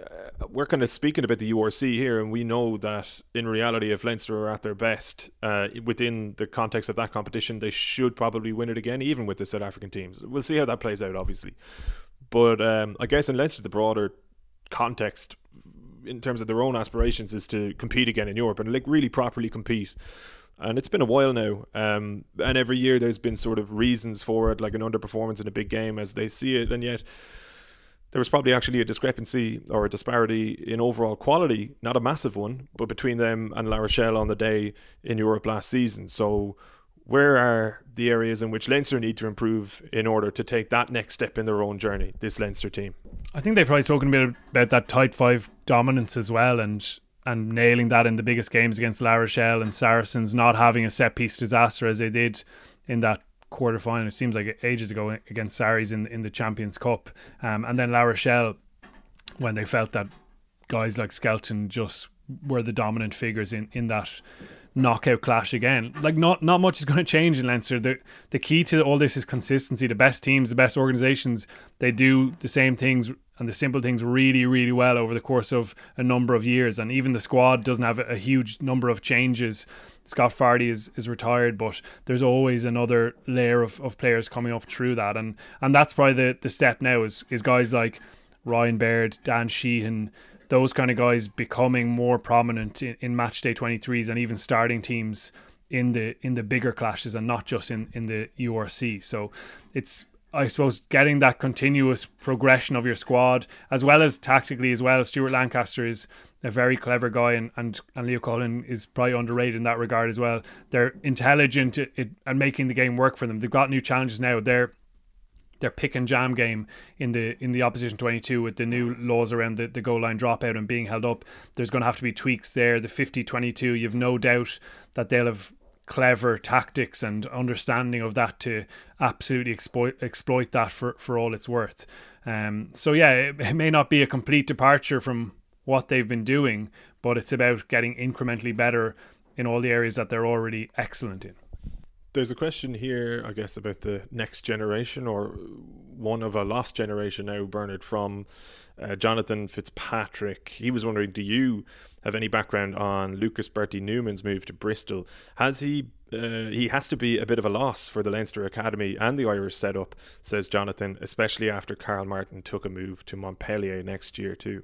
Uh, we're kind of speaking about the URC here, and we know that in reality, if Leinster are at their best uh, within the context of that competition, they should probably win it again, even with the South African teams. We'll see how that plays out, obviously. But um, I guess in Leinster, the broader context in terms of their own aspirations is to compete again in Europe and like really properly compete. And it's been a while now. Um, and every year there's been sort of reasons for it, like an underperformance in a big game as they see it. And yet there was probably actually a discrepancy or a disparity in overall quality, not a massive one, but between them and La Rochelle on the day in Europe last season. So where are the areas in which Leinster need to improve in order to take that next step in their own journey, this Leinster team? I think they've probably spoken a bit about that tight five dominance as well and and nailing that in the biggest games against La Rochelle and Saracens, not having a set piece disaster as they did in that quarter final. It seems like ages ago against Saris in in the Champions Cup, um, and then La Rochelle when they felt that guys like Skelton just were the dominant figures in in that knockout clash again. Like not not much is going to change in Leinster. The the key to all this is consistency. The best teams, the best organisations, they do the same things and the simple things really really well over the course of a number of years. And even the squad doesn't have a huge number of changes. Scott Fardy is, is retired, but there's always another layer of, of players coming up through that, and and that's probably the, the step now is is guys like Ryan Baird, Dan Sheehan, those kind of guys becoming more prominent in, in match day 23s and even starting teams in the in the bigger clashes and not just in in the URC so it's I suppose getting that continuous progression of your squad as well as tactically as well Stuart Lancaster is a very clever guy and and, and Leo Cullen is probably underrated in that regard as well. They're intelligent at, and making the game work for them. They've got new challenges now. They're their pick and jam game in the in the opposition 22 with the new laws around the, the goal line dropout and being held up. There's going to have to be tweaks there. The 50 22 you've no doubt that they'll have clever tactics and understanding of that to absolutely exploit exploit that for, for all it's worth. Um, so yeah it, it may not be a complete departure from what they've been doing but it's about getting incrementally better in all the areas that they're already excellent in there's a question here, I guess, about the next generation or one of a lost generation now, Bernard, from uh, Jonathan Fitzpatrick. He was wondering, do you have any background on Lucas Bertie Newman's move to Bristol? Has he? Uh, he has to be a bit of a loss for the Leinster Academy and the Irish setup, says Jonathan, especially after Carl Martin took a move to Montpellier next year too.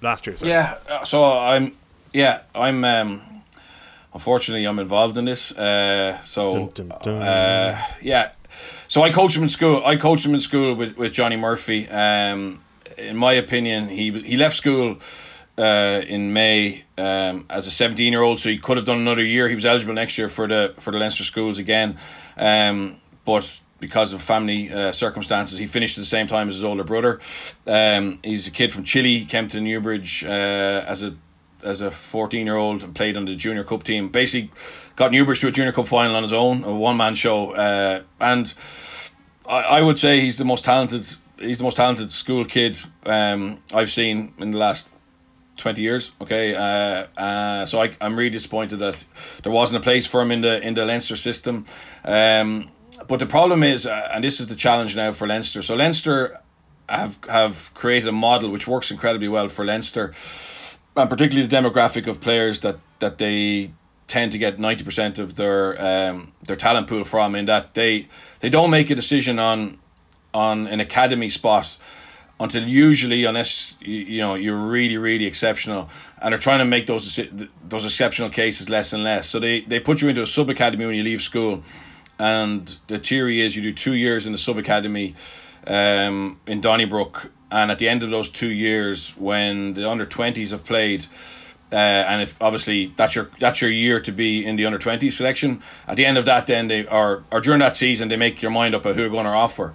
Last year, sorry. Yeah. Uh, so I'm. Yeah, I'm. Um, unfortunately, I'm involved in this. Uh, so dun, dun, dun. Uh, yeah, so I coach him in school. I coached him in school with, with Johnny Murphy. Um, in my opinion, he he left school uh, in May um, as a 17 year old, so he could have done another year. He was eligible next year for the for the Leinster schools again, um, but because of family uh, circumstances, he finished at the same time as his older brother. Um, he's a kid from Chile. He came to Newbridge uh, as a as a 14 year old and played on the junior cup team. Basically, got Newbridge to a junior cup final on his own, a one man show. Uh, and I, I, would say he's the most talented he's the most talented school kid um, I've seen in the last 20 years. Okay, uh, uh, so I, am really disappointed that there wasn't a place for him in the in the Leinster system. Um, but the problem is, uh, and this is the challenge now for Leinster. So Leinster have have created a model which works incredibly well for Leinster, and particularly the demographic of players that that they tend to get 90% of their um, their talent pool from. In that they they don't make a decision on on an academy spot until usually unless you know you're really really exceptional and they're trying to make those those exceptional cases less and less so they they put you into a sub academy when you leave school and the theory is you do two years in the sub academy um, in Donnybrook and at the end of those two years when the under 20s have played uh, and if obviously that's your that's your year to be in the under 20 selection at the end of that then they are or during that season they make your mind up of who they're going to offer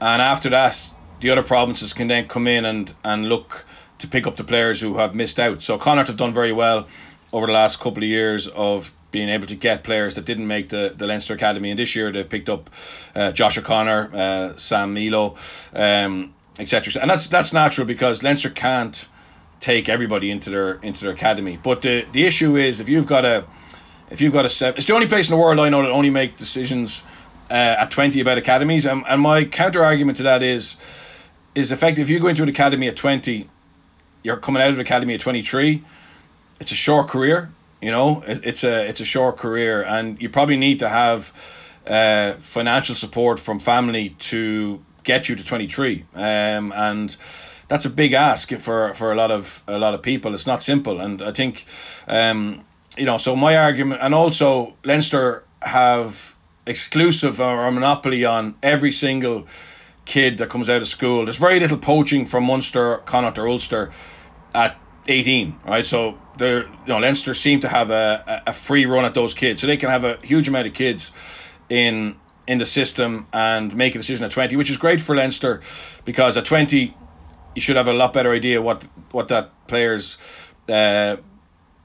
and after that the other provinces can then come in and, and look to pick up the players who have missed out. So Connacht have done very well over the last couple of years of being able to get players that didn't make the, the Leinster Academy. And this year they've picked up uh, Josh O'Connor, uh, Sam Milo, um, etc. And that's that's natural because Leinster can't take everybody into their into their academy. But the the issue is if you've got a if you've got a set, it's the only place in the world I know that only make decisions uh, at 20 about academies. And, and my counter argument to that is is effective. If you go into an academy at 20, you're coming out of the academy at 23. It's a short career, you know. It, it's a it's a short career, and you probably need to have uh, financial support from family to get you to 23. Um, and that's a big ask for for a lot of a lot of people. It's not simple, and I think, um, you know. So my argument, and also Leinster have exclusive or monopoly on every single kid that comes out of school. There's very little poaching from Munster, Connacht, or Ulster at 18, right? So they're, you know, Leinster seem to have a, a free run at those kids, so they can have a huge amount of kids in in the system and make a decision at 20, which is great for Leinster because at 20 you should have a lot better idea what what that player's uh,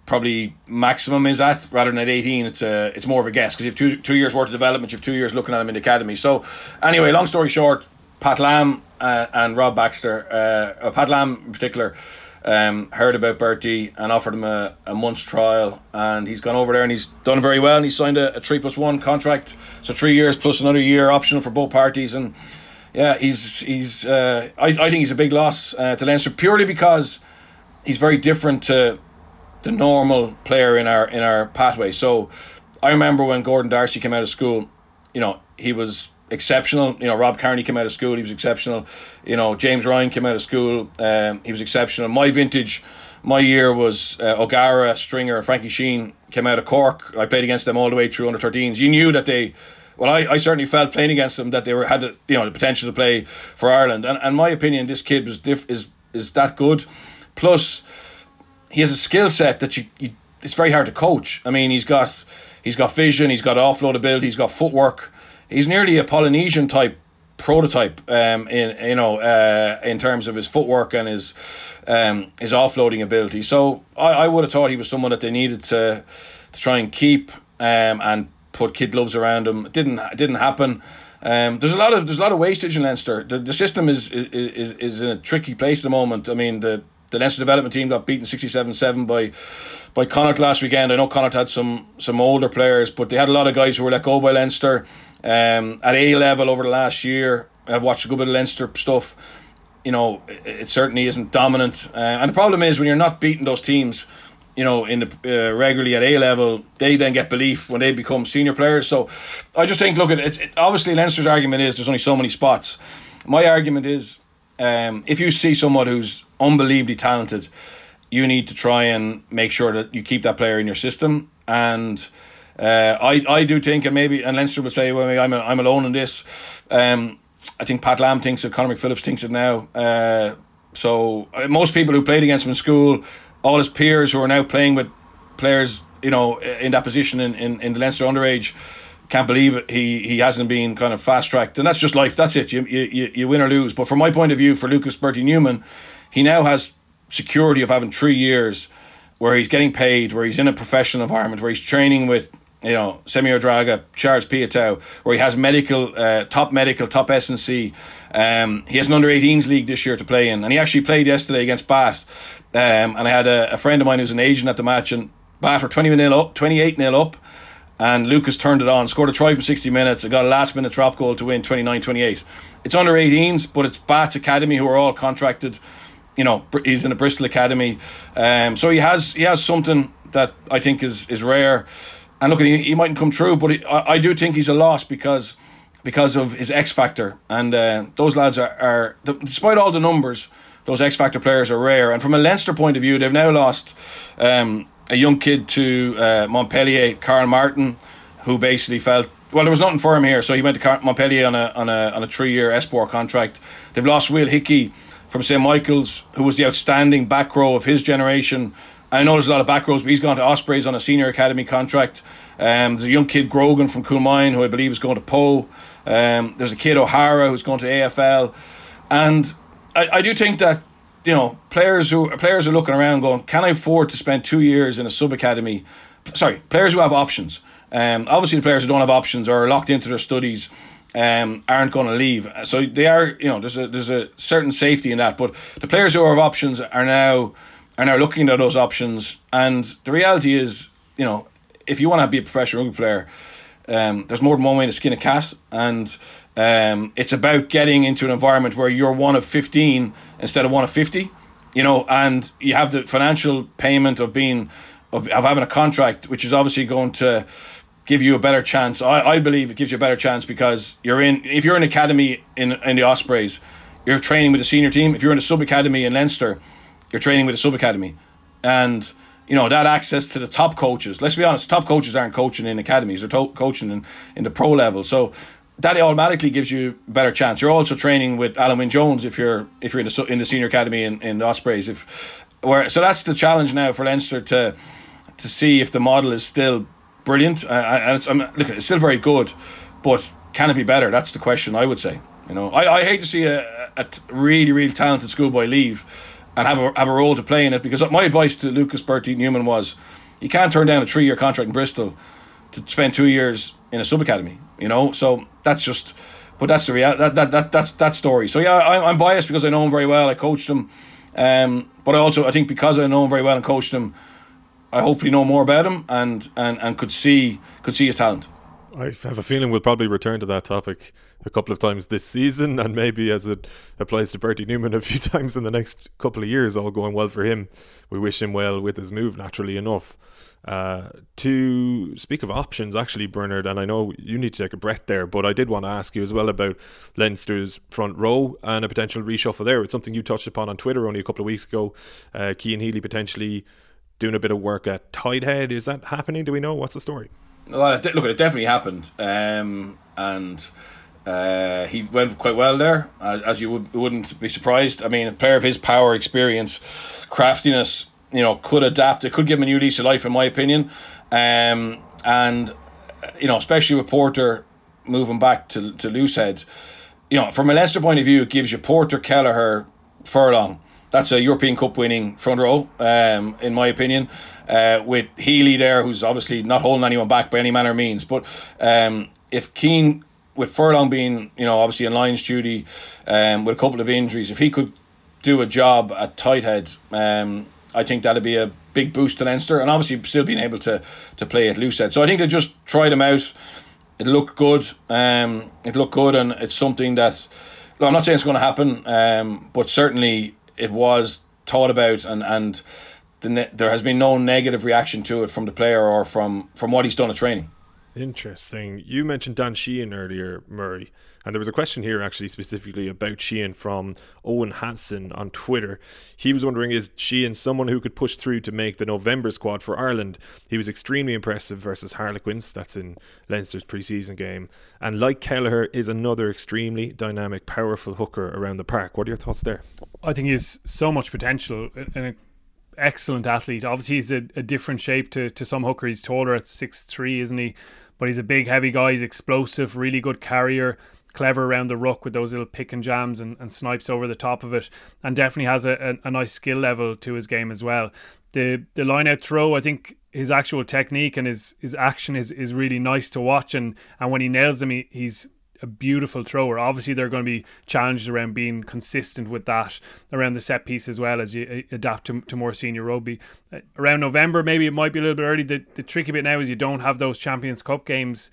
probably maximum is at rather than at 18 it's a it's more of a guess because you have two two years worth of development you have two years looking at them in the academy. So anyway long story short Pat Lam uh, and Rob Baxter, uh, Pat Lam in particular, um, heard about Bertie and offered him a, a month's trial, and he's gone over there and he's done very well. And he signed a, a three plus one contract, so three years plus another year optional for both parties. And yeah, he's he's uh, I, I think he's a big loss uh, to Leinster purely because he's very different to the normal player in our in our pathway. So I remember when Gordon D'Arcy came out of school, you know, he was exceptional. You know, Rob Kearney came out of school, he was exceptional. You know, James Ryan came out of school, um, he was exceptional. My vintage, my year was uh, O'Gara, Stringer, Frankie Sheahan came out of Cork. I played against them all the way through under 13s. You knew that they. Well, I, I certainly felt playing against them that they were had you know the potential to play for Ireland, and, and my opinion, this kid was diff, is is that good. Plus, he has a skill set that you, you it's very hard to coach. I mean, he's got he's got vision, he's got offload ability, he's got footwork he's nearly a Polynesian type prototype um, in you know uh, in terms of his footwork and his um, his offloading ability. So I, I would have thought he was someone that they needed to to try and keep um, and put kid gloves around him. It didn't it didn't happen. Um, there's a lot of there's a lot of wastage in Leinster. The, the system is, is is in a tricky place at the moment. I mean the the Leinster development team got beaten 67-7 by by Connacht last weekend. I know Connacht had some some older players, but they had a lot of guys who were let go by Leinster um, at A level over the last year. I've watched a good bit of Leinster stuff. You know, it, it certainly isn't dominant, uh, and the problem is when you're not beating those teams. You know, in the uh, regularly at A level, they then get belief when they become senior players. So, I just think, look at it obviously, Leinster's argument is there's only so many spots. My argument is, um, if you see someone who's unbelievably talented, you need to try and make sure that you keep that player in your system. And uh, I I do think, and maybe and Leinster would say, well, I'm a, I'm alone in this. Um, I think Pat Lam thinks it. Conor McPhillips thinks it now. Uh, so uh, most people who played against him in school, all his peers who are now playing with players, you know, in that position in, in, in the Leinster underage, can't believe it. He he hasn't been kind of fast tracked, and that's just life. That's it. You, you you win or lose. But from my point of view, for Lucas Bertie Newman, he now has security of having three years where he's getting paid, where he's in a professional environment, where he's training with you know, Semi Radradra, Charles Piutau, where he has medical, uh, top medical, top S&C. Um, he has an under 18s league this year to play in, and he actually played yesterday against Bath. Um, and I had a, a, friend of mine who's an agent at the match, and Bath were 20 nil up, 28 nil up, and Lucas turned it on, scored a try from 60 minutes, and got a last minute drop goal to win 29-28. It's under 18s, but it's Bath's academy who are all contracted. You know, he's in a Bristol academy, um, so he has he has something that I think is is rare. And look, he, he mightn't come true, but he, I, I do think he's a loss because because of his X factor. And uh, those lads are, are, despite all the numbers, those X factor players are rare. And from a Leinster point of view, they've now lost um, a young kid to uh, Montpellier, Carl Martin, who basically felt. Well, there was nothing for him here, so he went to Montpellier on a on a on a three-year Esport contract. They've lost Will Hickey from St Michael's, who was the outstanding back row of his generation. I know there's a lot of back rows, but he's gone to Ospreys on a senior academy contract. Um, there's a young kid Grogan from Coolmine who I believe is going to Pau. Um, there's a kid O'Hara who's going to AFL, and I, I do think that you know players who players are looking around going, can I afford to spend two years in a sub academy? Sorry, players who have options. Um, obviously, the players who don't have options are locked into their studies um, aren't going to leave. So they are, you know, there's a there's a certain safety in that. But the players who have options are now are now looking at those options. And the reality is, you know, if you want to be a professional rugby player, um, there's more than one way to skin a cat, and um, it's about getting into an environment where you're one of 15 instead of one of 50. You know, and you have the financial payment of being of, of having a contract, which is obviously going to give you a better chance. I, I believe it gives you a better chance because you're in if you're in academy in in the Ospreys, you're training with a senior team. If you're in a sub academy in Leinster, you're training with a sub academy, and you know that access to the top coaches. Let's be honest, top coaches aren't coaching in academies; they're to- coaching in, in the pro level. So that automatically gives you a better chance. You're also training with Alun Wyn Jones if you're if you're in the in the senior academy in, in Ospreys. If where so that's the challenge now for Leinster to to see if the model is still brilliant uh, and it's I'm, look it's still very good, but can it be better? That's the question I would say. You know, I, I hate to see a, a really really talented schoolboy leave and have a have a role to play in it. Because my advice to Lucas Bertie Newman was, you can't turn down a three year contract in Bristol to spend two years in a sub academy. You know, so that's just. But that's the reality. That, that, that that's that story. So yeah, I, I'm biased because I know him very well. I coached him, um, but I also I think because I know him very well and coached him, I hopefully know more about him and and and could see could see his talent. I have a feeling we'll probably return to that topic a couple of times this season, *laughs* and maybe as it applies to Bertie Newman a few *laughs* times in the next couple of years, all going well for him. We wish him well with his move, naturally enough. Uh, to speak of options, actually, Bernard, and I know you need to take a breath there, but I did want to ask you as well about Leinster's front row and a potential reshuffle there. It's something you touched upon on Twitter only a couple of weeks ago. Uh, Cian Healy potentially doing a bit of work at Tighthead. Is that happening? Do we know? What's the story? Look, it definitely happened, um, and uh, he went quite well there, as you would, wouldn't be surprised. I mean, a player of his power, experience, craftiness, you know, could adapt. It could give him a new lease of life, in my opinion. Um, and you know, especially with Porter moving back to to Loosehead, you know, from a Leinster point of view, it gives you Porter, Kelleher, Furlong. That's a European Cup winning front row, um, in my opinion uh, with Healy there, who's obviously not holding anyone back by any manner of means. But um, if Cian, with Furlong being, you know, obviously in Lions duty, um, with a couple of injuries, if he could do a job at tight head, um, I think that'd be a big boost to Leinster, and obviously still being able to to play at loose head. So I think they just tried him out. It looked good. Um, it looked good, and it's something that. Well, I'm not saying it's going to happen, um, but certainly it was thought about, and and the ne- there has been no negative reaction to it from the player or from from what he's done at training. Interesting. You mentioned Dan Sheehan earlier, Murray, and there was a question here actually specifically about Sheehan from Owen Hanson on Twitter. He was wondering is Sheehan someone who could push through to make the November squad for Ireland? He was extremely impressive versus Harlequins, that's in Leinster's preseason game, and like Kelleher is another extremely dynamic, powerful hooker around the park. What are your thoughts there? I think he has so much potential and excellent athlete. Obviously, he's a, a different shape to, to some hooker. He's taller at six three, isn't he? But he's a big, heavy guy. He's explosive, really good carrier, clever around the ruck with those little pick and jams and, and snipes over the top of it, and definitely has a, a, a nice skill level to his game as well. The the line out throw, I think his actual technique and his his action is is really nice to watch and and when he nails them he, he's a beautiful thrower. Obviously, they're going to be challenged around being consistent with that around the set piece as well as you uh, adapt to, to more senior rugby. Uh, around November, maybe it might be a little bit early. The, the tricky bit now is you don't have those Champions Cup games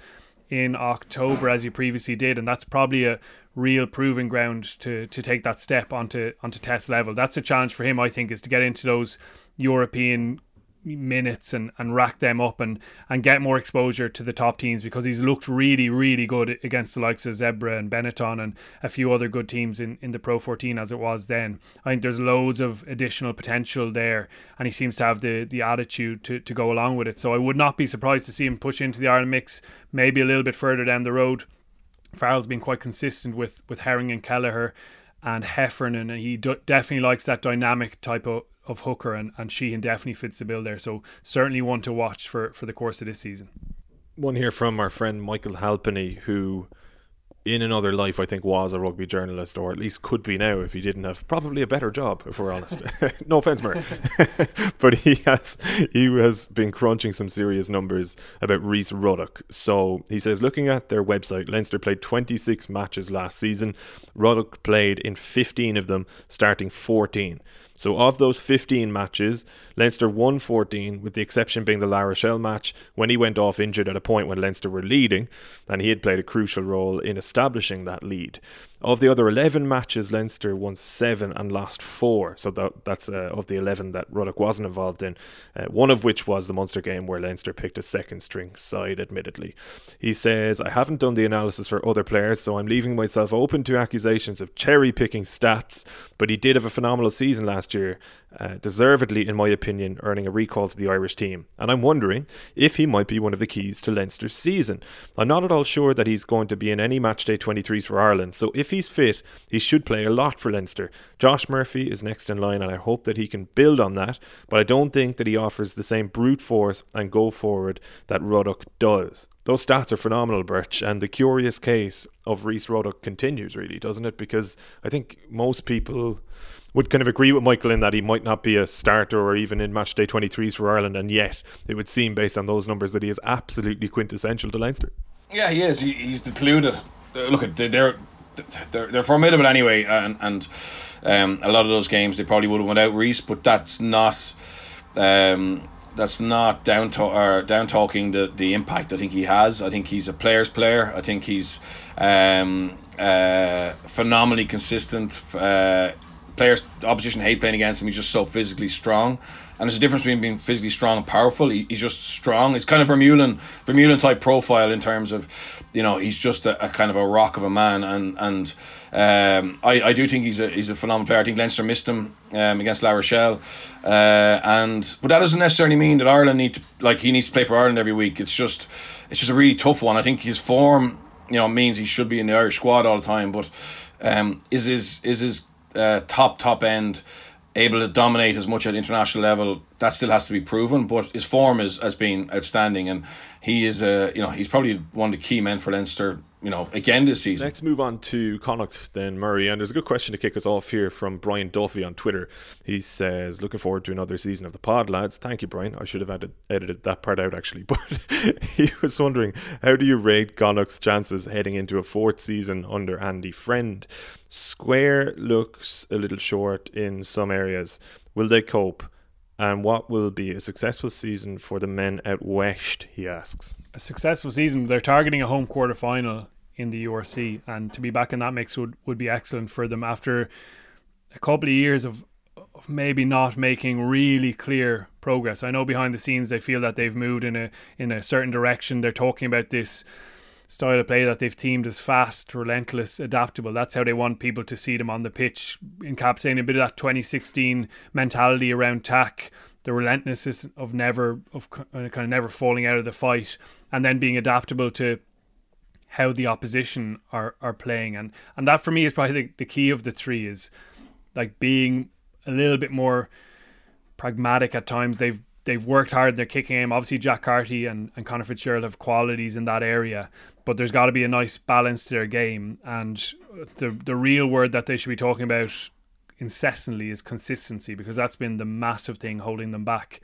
in October as you previously did, and that's probably a real proving ground to to take that step onto onto test level. That's a challenge for him, I think, is to get into those European minutes and, and rack them up and, and get more exposure to the top teams because he's looked really, really good against the likes of Zebre and Benetton and a few other good teams in, in the Pro 14 as it was then. I think there's loads of additional potential there and he seems to have the, the attitude to, to go along with it. So I would not be surprised to see him push into the Ireland mix maybe a little bit further down the road. Farrell's been quite consistent with, with Herring and Kelleher and Heffernan, and he do- definitely likes that dynamic type of of hooker, and, and Sheehan definitely fits the bill there. So certainly one to watch for, for the course of this season. One here from our friend Michael Halpenny, who in another life, I think, was a rugby journalist, or at least could be now if he didn't have probably a better job, if we're honest. *laughs* *laughs* no offense, Murray. *laughs* but he has he has been crunching some serious numbers about Rhys Ruddock. So he says, looking at their website, Leinster played 26 matches last season. Ruddock played in 15 of them, starting 14. So of those 15 matches, Leinster won 14, with the exception being the La Rochelle match when he went off injured at a point when Leinster were leading, and he had played a crucial role in establishing that lead. Of the other 11 matches, Leinster won 7 and lost 4. So that, that's uh, of the 11 that Ruddock wasn't involved in, uh, one of which was the Munster game where Leinster picked a second string side, admittedly. He says, I haven't done the analysis for other players, so I'm leaving myself open to accusations of cherry picking stats, but he did have a phenomenal season last year, uh, deservedly, in my opinion, earning a recall to the Irish team. And I'm wondering if he might be one of the keys to Leinster's season. I'm not at all sure that he's going to be in any matchday 23s for Ireland, so if he's fit, he should play a lot for Leinster. Josh Murphy is next in line, and I hope that he can build on that, but I don't think that he offers the same brute force and go forward that Ruddock does. Those stats are phenomenal, Birch, and the curious case of Rhys Ruddock continues, really, doesn't it? Because I think most people would kind of agree with Michael in that he might not be a starter or even in match day 23s for Ireland, and yet it would seem, based on those numbers, that he is absolutely quintessential to Leinster. Yeah, he is. He, he's the clue that look they're they're they're formidable anyway, and and um, a lot of those games they probably would have went out Rhys, but that's not. Um, that's not down to or down talking the, the impact I think he has. I think he's a player's player. I think he's um, uh, phenomenally consistent. Uh, players, opposition hate playing against him. He's just so physically strong. And there's a difference between being physically strong and powerful. He, he's just strong. He's kind of Vermeulen, Vermeulen type profile in terms of, you know, he's just a, a kind of a rock of a man. And and um, I, I do think he's a he's a phenomenal player. I think Leinster missed him um, against La Rochelle, uh, and but that doesn't necessarily mean that Ireland need to like he needs to play for Ireland every week. It's just it's just a really tough one. I think his form, you know, means he should be in the Irish squad all the time. But um, is his is his uh, top top end able to dominate as much at international level, that still has to be proven. But his form is has been outstanding, and he is a you know he's probably one of the key men for Leinster. You know, again this season. Let's move on to Connacht then, Murray. And there's a good question to kick us off here from Brian Duffy on Twitter. He says, "Looking forward to another season of the Pod, lads." Thank you, Brian. I should have added, edited that part out actually, *laughs* but *laughs* he was wondering how do you rate Connacht's chances heading into a fourth season under Andy Friend? Square looks a little short in some areas. Will they cope? And what will be a successful season for the men out west? He asks. A successful season. They're targeting a home quarter final in the URC, and to be back in that mix would, would be excellent for them after a couple of years of, of maybe not making really clear progress. I know behind the scenes they feel that they've moved in a in a certain direction. They're talking about this style of play that they've teamed as fast, relentless, adaptable. That's how they want people to see them on the pitch, encapsulating a bit of that 2016 mentality around tack, the relentlessness of never of uh, kind of never falling out of the fight, and then being adaptable to how the opposition are are playing, and and that for me is probably the, the key of the three is like being a little bit more pragmatic at times. They've they've worked hard. They're kicking aim. Obviously, Jack Carty and, and Conor Fitzgerald have qualities in that area, but there's got to be a nice balance to their game. And the the real word that they should be talking about incessantly is consistency because that's been the massive thing holding them back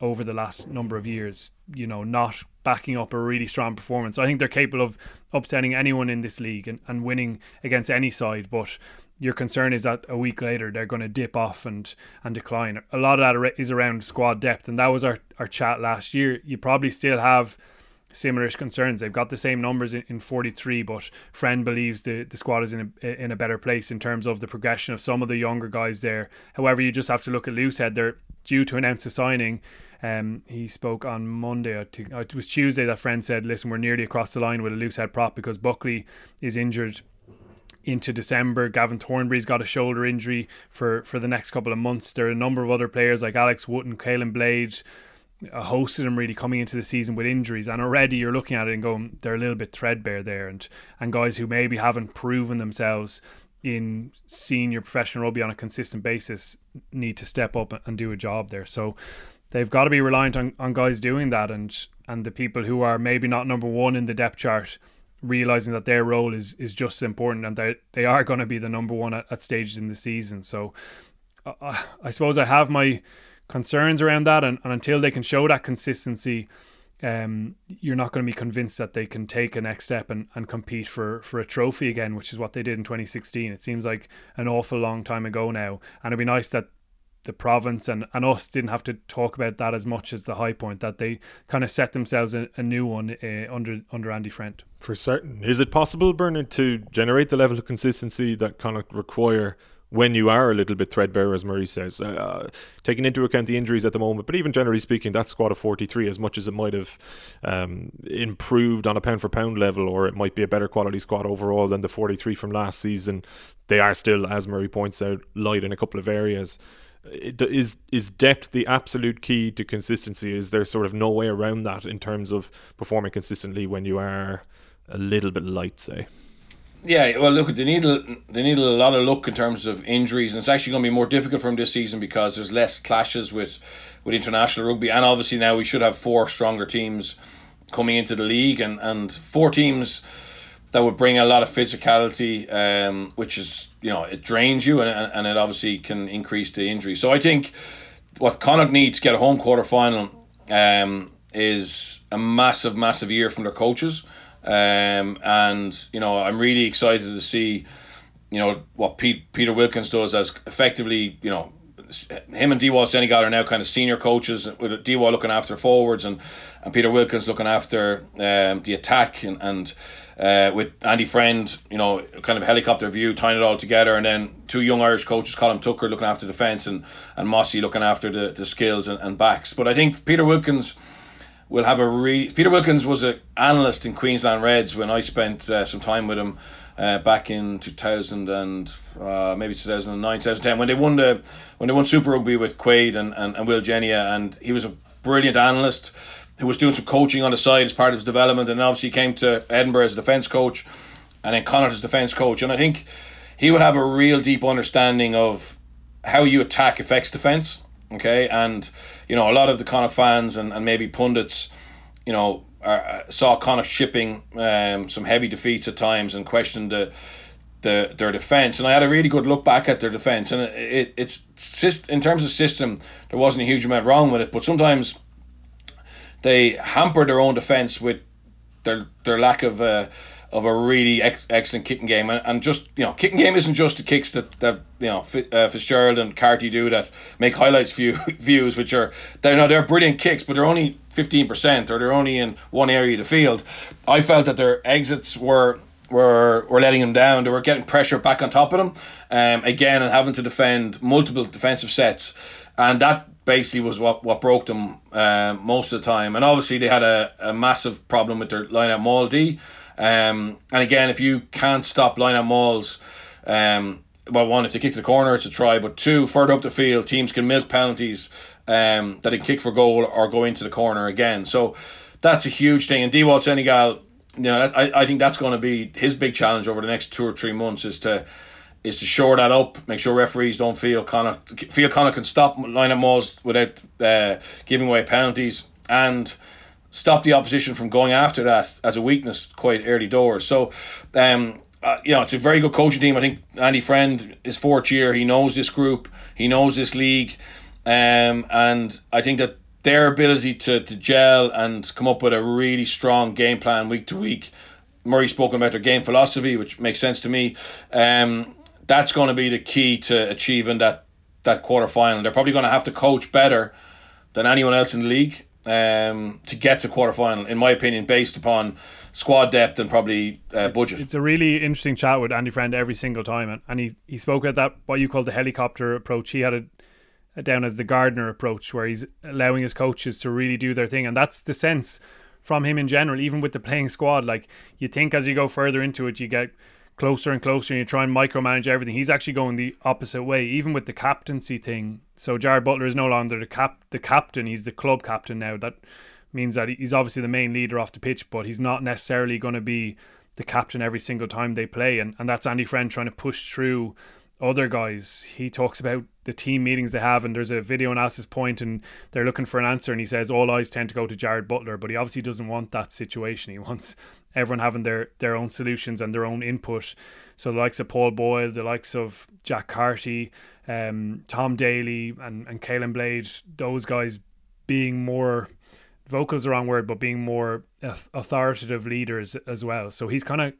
over the last number of years. You know, not backing up a really strong performance. I think they're capable of upsetting anyone in this league and, and winning against any side, but your concern is that a week later they're going to dip off and and decline. A lot of that is around squad depth, and that was our, our chat last year. You probably still have similar concerns. They've got the same numbers in, in 43, but Friend believes the, the squad is in a, in a better place in terms of the progression of some of the younger guys there. However, you just have to look at Loosehead. They're due to announce a signing. Um, he spoke on Monday. It was Tuesday that Friend said, "Listen, we're nearly across the line with a Loosehead prop because Buckley is injured into December. Gavin Thornbury's got a shoulder injury for, for the next couple of months. There are a number of other players like Alex Wootton, Caolin Blade, a host of them really coming into the season with injuries, and already you're looking at it and going, they're a little bit threadbare there, and and guys who maybe haven't proven themselves in senior professional rugby on a consistent basis need to step up and do a job there. So they've got to be reliant on, on guys doing that, and and the people who are maybe not number one in the depth chart realizing that their role is is just as important and that they are going to be the number one at, at stages in the season. So uh, I suppose I have my concerns around that, and, and until they can show that consistency, um, you're not going to be convinced that they can take a next step and, and compete for, for a trophy again, which is what they did in 2016. It seems like an awful long time ago now, and it'd be nice that the province and, and us didn't have to talk about that as much as the high point that they kind of set themselves a, a new one uh, under under Andy Friend. For certain, is it possible, Bernard, to generate the level of consistency that kind of require when you are a little bit threadbare, as Murray says, uh, taking into account the injuries at the moment, but even generally speaking, that squad of 43, as much as it might have um, improved on a pound for pound level, or it might be a better quality squad overall than the 43 from last season, they are still, as Murray points out, light in a couple of areas. Is is depth the absolute key to consistency? Is there sort of no way around that in terms of performing consistently when you are a little bit light, say? Yeah, well, look, they need a, they need a lot of luck in terms of injuries, and it's actually going to be more difficult for them this season because there's less clashes with with international rugby, and obviously now we should have four stronger teams coming into the league, and and four teams that would bring a lot of physicality, um, which is you know it drains you, and and it obviously can increase the injury. So I think what Connacht needs to get a home quarter final um, is a massive, massive year from their coaches. Um, and you know, I'm really excited to see, you know, what Pete, Peter Wilkins does as effectively, you know, him and Dewald Senekal are now kind of senior coaches with Dewald looking after forwards and, and Peter Wilkins looking after um, the attack and, and uh, with Andy Friend, you know, kind of helicopter view, tying it all together, and then two young Irish coaches, Colin Tucker looking after defence and, and Mossy looking after the, the skills and, and backs. But I think Peter Wilkins will have a re. Peter Wilkins was an analyst in Queensland Reds when I spent uh, some time with him uh, back in 2000 and uh, maybe 2009, 2010 when they won the when they won Super Rugby with Quade and, and, and Will Genia, and he was a brilliant analyst who was doing some coaching on the side as part of his development, and obviously came to Edinburgh as a defence coach, and then Connacht as defence coach, and I think he would have a real deep understanding of how you attack affects defence Okay, and you know a lot of the Connacht fans and, and maybe pundits, you know, are, uh, saw Connacht shipping um, some heavy defeats at times and questioned the, the their defense. And I had a really good look back at their defense, and it, it it's just in terms of system, there wasn't a huge amount wrong with it, but sometimes they hamper their own defense with their their lack of. Uh, of a really ex- excellent kicking game, and, and just you know, kicking game isn't just the kicks that that you know uh, Fitzgerald and Carty do that make highlights view, *laughs* views, which are they're no, they're brilliant kicks, but they're only 15% or they're only in one area of the field. I felt that their exits were were were letting them down. They were getting pressure back on top of them, um, again, and having to defend multiple defensive sets, and that basically was what, what broke them uh, most of the time. And obviously they had a, a massive problem with their line out maul D. Um, and again, if you can't stop line out mauls, um, well, one, if they kick to the corner, it's a try. But two, further up the field, teams can milk penalties um, that they kick for goal or go into the corner again. So that's a huge thing. And Dewald Senekal, you know, I, I think that's going to be his big challenge over the next two or three months is to is to shore that up, make sure referees don't feel Connacht feel Connacht can stop line out mauls without uh, giving away penalties and stop the opposition from going after that as a weakness quite early doors. So, um, uh, you know, it's a very good coaching team. I think Andy Friend is fourth year. He knows this group. He knows this league, um, and I think that their ability to, to gel and come up with a really strong game plan week to week. Murray spoken about their game philosophy, which makes sense to me. Um, that's going to be the key to achieving that that quarter final. They're probably going to have to coach better than anyone else in the league um, to get to quarter final, in my opinion, based upon squad depth and probably uh, budget. It's, it's, a really interesting chat with Andy Friend every single time, and, and he he spoke at that what you call the helicopter approach. He had it down as the gardener approach, where he's allowing his coaches to really do their thing, and that's the sense from him in general, even with the playing squad. Like you think as you go further into it, you get closer and closer and you try and micromanage everything. He's actually going the opposite way, even with the captaincy thing. So Jarrad Butler is no longer the cap the captain, he's the club captain now. That means that he's obviously the main leader off the pitch, but he's not necessarily going to be the captain every single time they play. And, and that's Andy Friend trying to push through other guys. He talks about the team meetings they have, and there's a video analysis point, and they're looking for an answer, and he says all eyes tend to go to Jarrad Butler, but he obviously doesn't want that situation. He wants everyone having their their own solutions and their own input. So the likes of Paul Boyle, the likes of Jack Carty, um, Tom Daly, and and Caolin Blade, those guys being more vocals the wrong word, but being more authoritative leaders as well. So he's kind of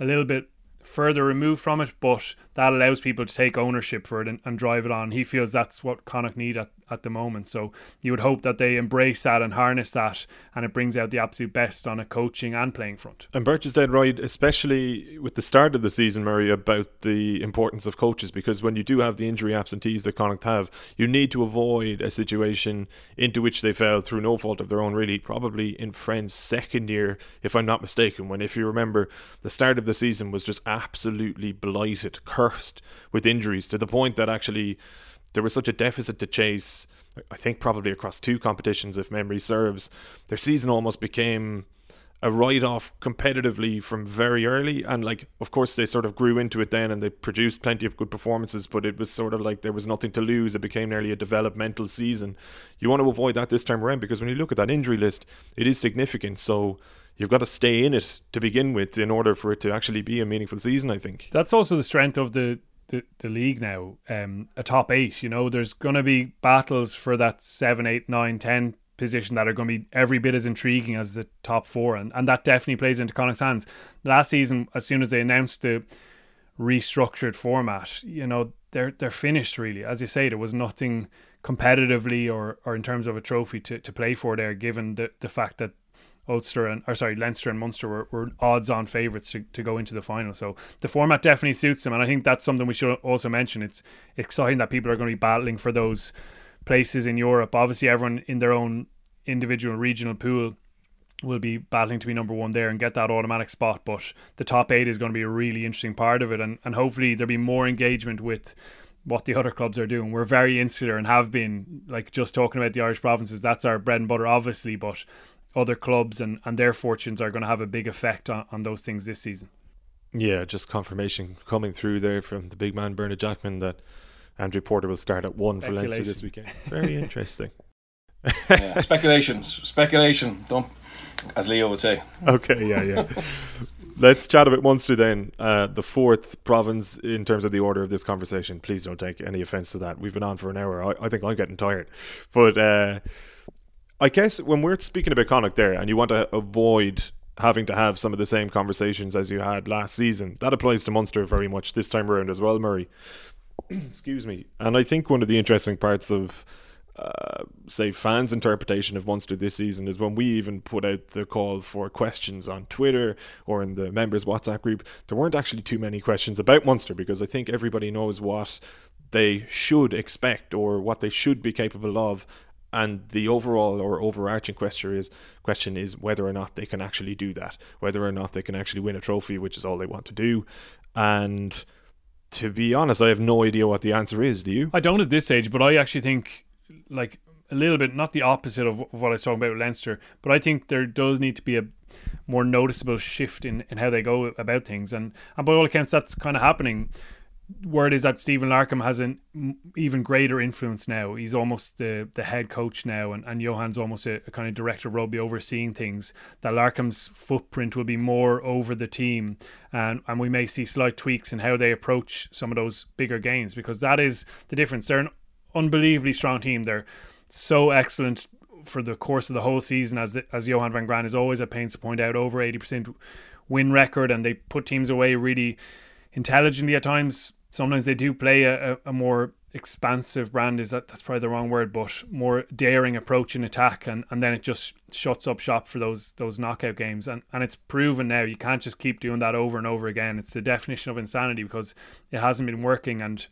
a little bit further removed from it, but that allows people to take ownership for it and, and drive it on. He feels that's what Connacht need at, at the moment. So you would hope that they embrace that and harness that, and it brings out the absolute best on a coaching and playing front. And Birch is dead right, especially with the start of the season, Murray, about the importance of coaches, because when you do have the injury absentees that Connacht have, you need to avoid a situation into which they fell through no fault of their own, really, probably in Friend's second year, if I'm not mistaken, when, if you remember, the start of the season was just absolutely blighted, cursed with injuries to the point that actually there was such a deficit to chase. I think probably across two competitions, if memory serves, their season almost became a write off competitively from very early. And, like, of course, they sort of grew into it then and they produced plenty of good performances, but it was sort of like there was nothing to lose. It became nearly a developmental season. You want to avoid that this time around because when you look at that injury list, it is significant. So, you've got to stay in it to begin with in order for it to actually be a meaningful season. I think that's also the strength of the the, the league now. Um, a top eight. You know, there's going to be battles for that seven, eight, nine, ten position that are going to be every bit as intriguing as the top four, and and that definitely plays into Connacht's hands. Last season, as soon as they announced the restructured format, you know, they're they're finished really. As you say, there was nothing competitively or, or in terms of a trophy to, to play for there, given the, the fact that Ulster and or sorry Leinster and Munster were, were odds on favourites to, to go into the final. So the format definitely suits them, and I think that's something we should also mention. It's exciting that people are going to be battling for those places in Europe. Obviously, everyone in their own individual regional pool will be battling to be number one there and get that automatic spot. But the top eight is going to be a really interesting part of it, and and hopefully there'll be more engagement with what the other clubs are doing. We're very insular and have been like just talking about the Irish provinces. That's our bread and butter, obviously, but other clubs and, and their fortunes are going to have a big effect on, on those things this season. Yeah, just confirmation coming through there from the big man Bernard Jackman that Andrew Porter will start at one for Leinster this weekend. Very *laughs* interesting. yeah, speculations, speculation. Don't, as Leo would say. Okay, yeah, yeah. *laughs* Let's chat about Munster then. Uh, the fourth province in terms of the order of this conversation. Please don't take any offence to that. We've been on for an hour. I, I think I'm getting tired, but. Uh, I guess when we're speaking about Connacht there, and you want to avoid having to have some of the same conversations as you had last season, that applies to Munster very much this time around as well, Murray. *clears throat* Excuse me. And I think one of the interesting parts of uh, say fans' interpretation of Munster this season is when we even put out the call for questions on Twitter or in the members WhatsApp group. There weren't actually too many questions about Munster because I think everybody knows what they should expect or what they should be capable of and the overall or overarching question is question is whether or not they can actually do that, whether or not they can actually win a trophy, which is all they want to do. And to be honest, I have no idea what the answer is. Do you? I don't at this stage, but I actually think like a little bit not the opposite of what I was talking about with Leinster, but I think there does need to be a more noticeable shift in, in how they go about things, and and by all accounts, that's kind of happening word is that Stephen Larkham has an even greater influence now. He's almost the the head coach now, and, and Johan's almost a, a, kind of director of rugby overseeing things. That Larkham's footprint will be more over the team, and and we may see slight tweaks in how they approach some of those bigger games because that is the difference. They're an unbelievably strong team. They're so excellent for the course of the whole season, as as Johan van Graan is always at pains to point out, over eighty percent win record, and they put teams away really intelligently at times. Sometimes they do play a, a, more expansive brand is that that's probably the wrong word but more daring approach in attack and, and then it just shuts up shop for those those knockout games. And and it's proven now you can't just keep doing that over and over again. It's the definition of insanity because it hasn't been working and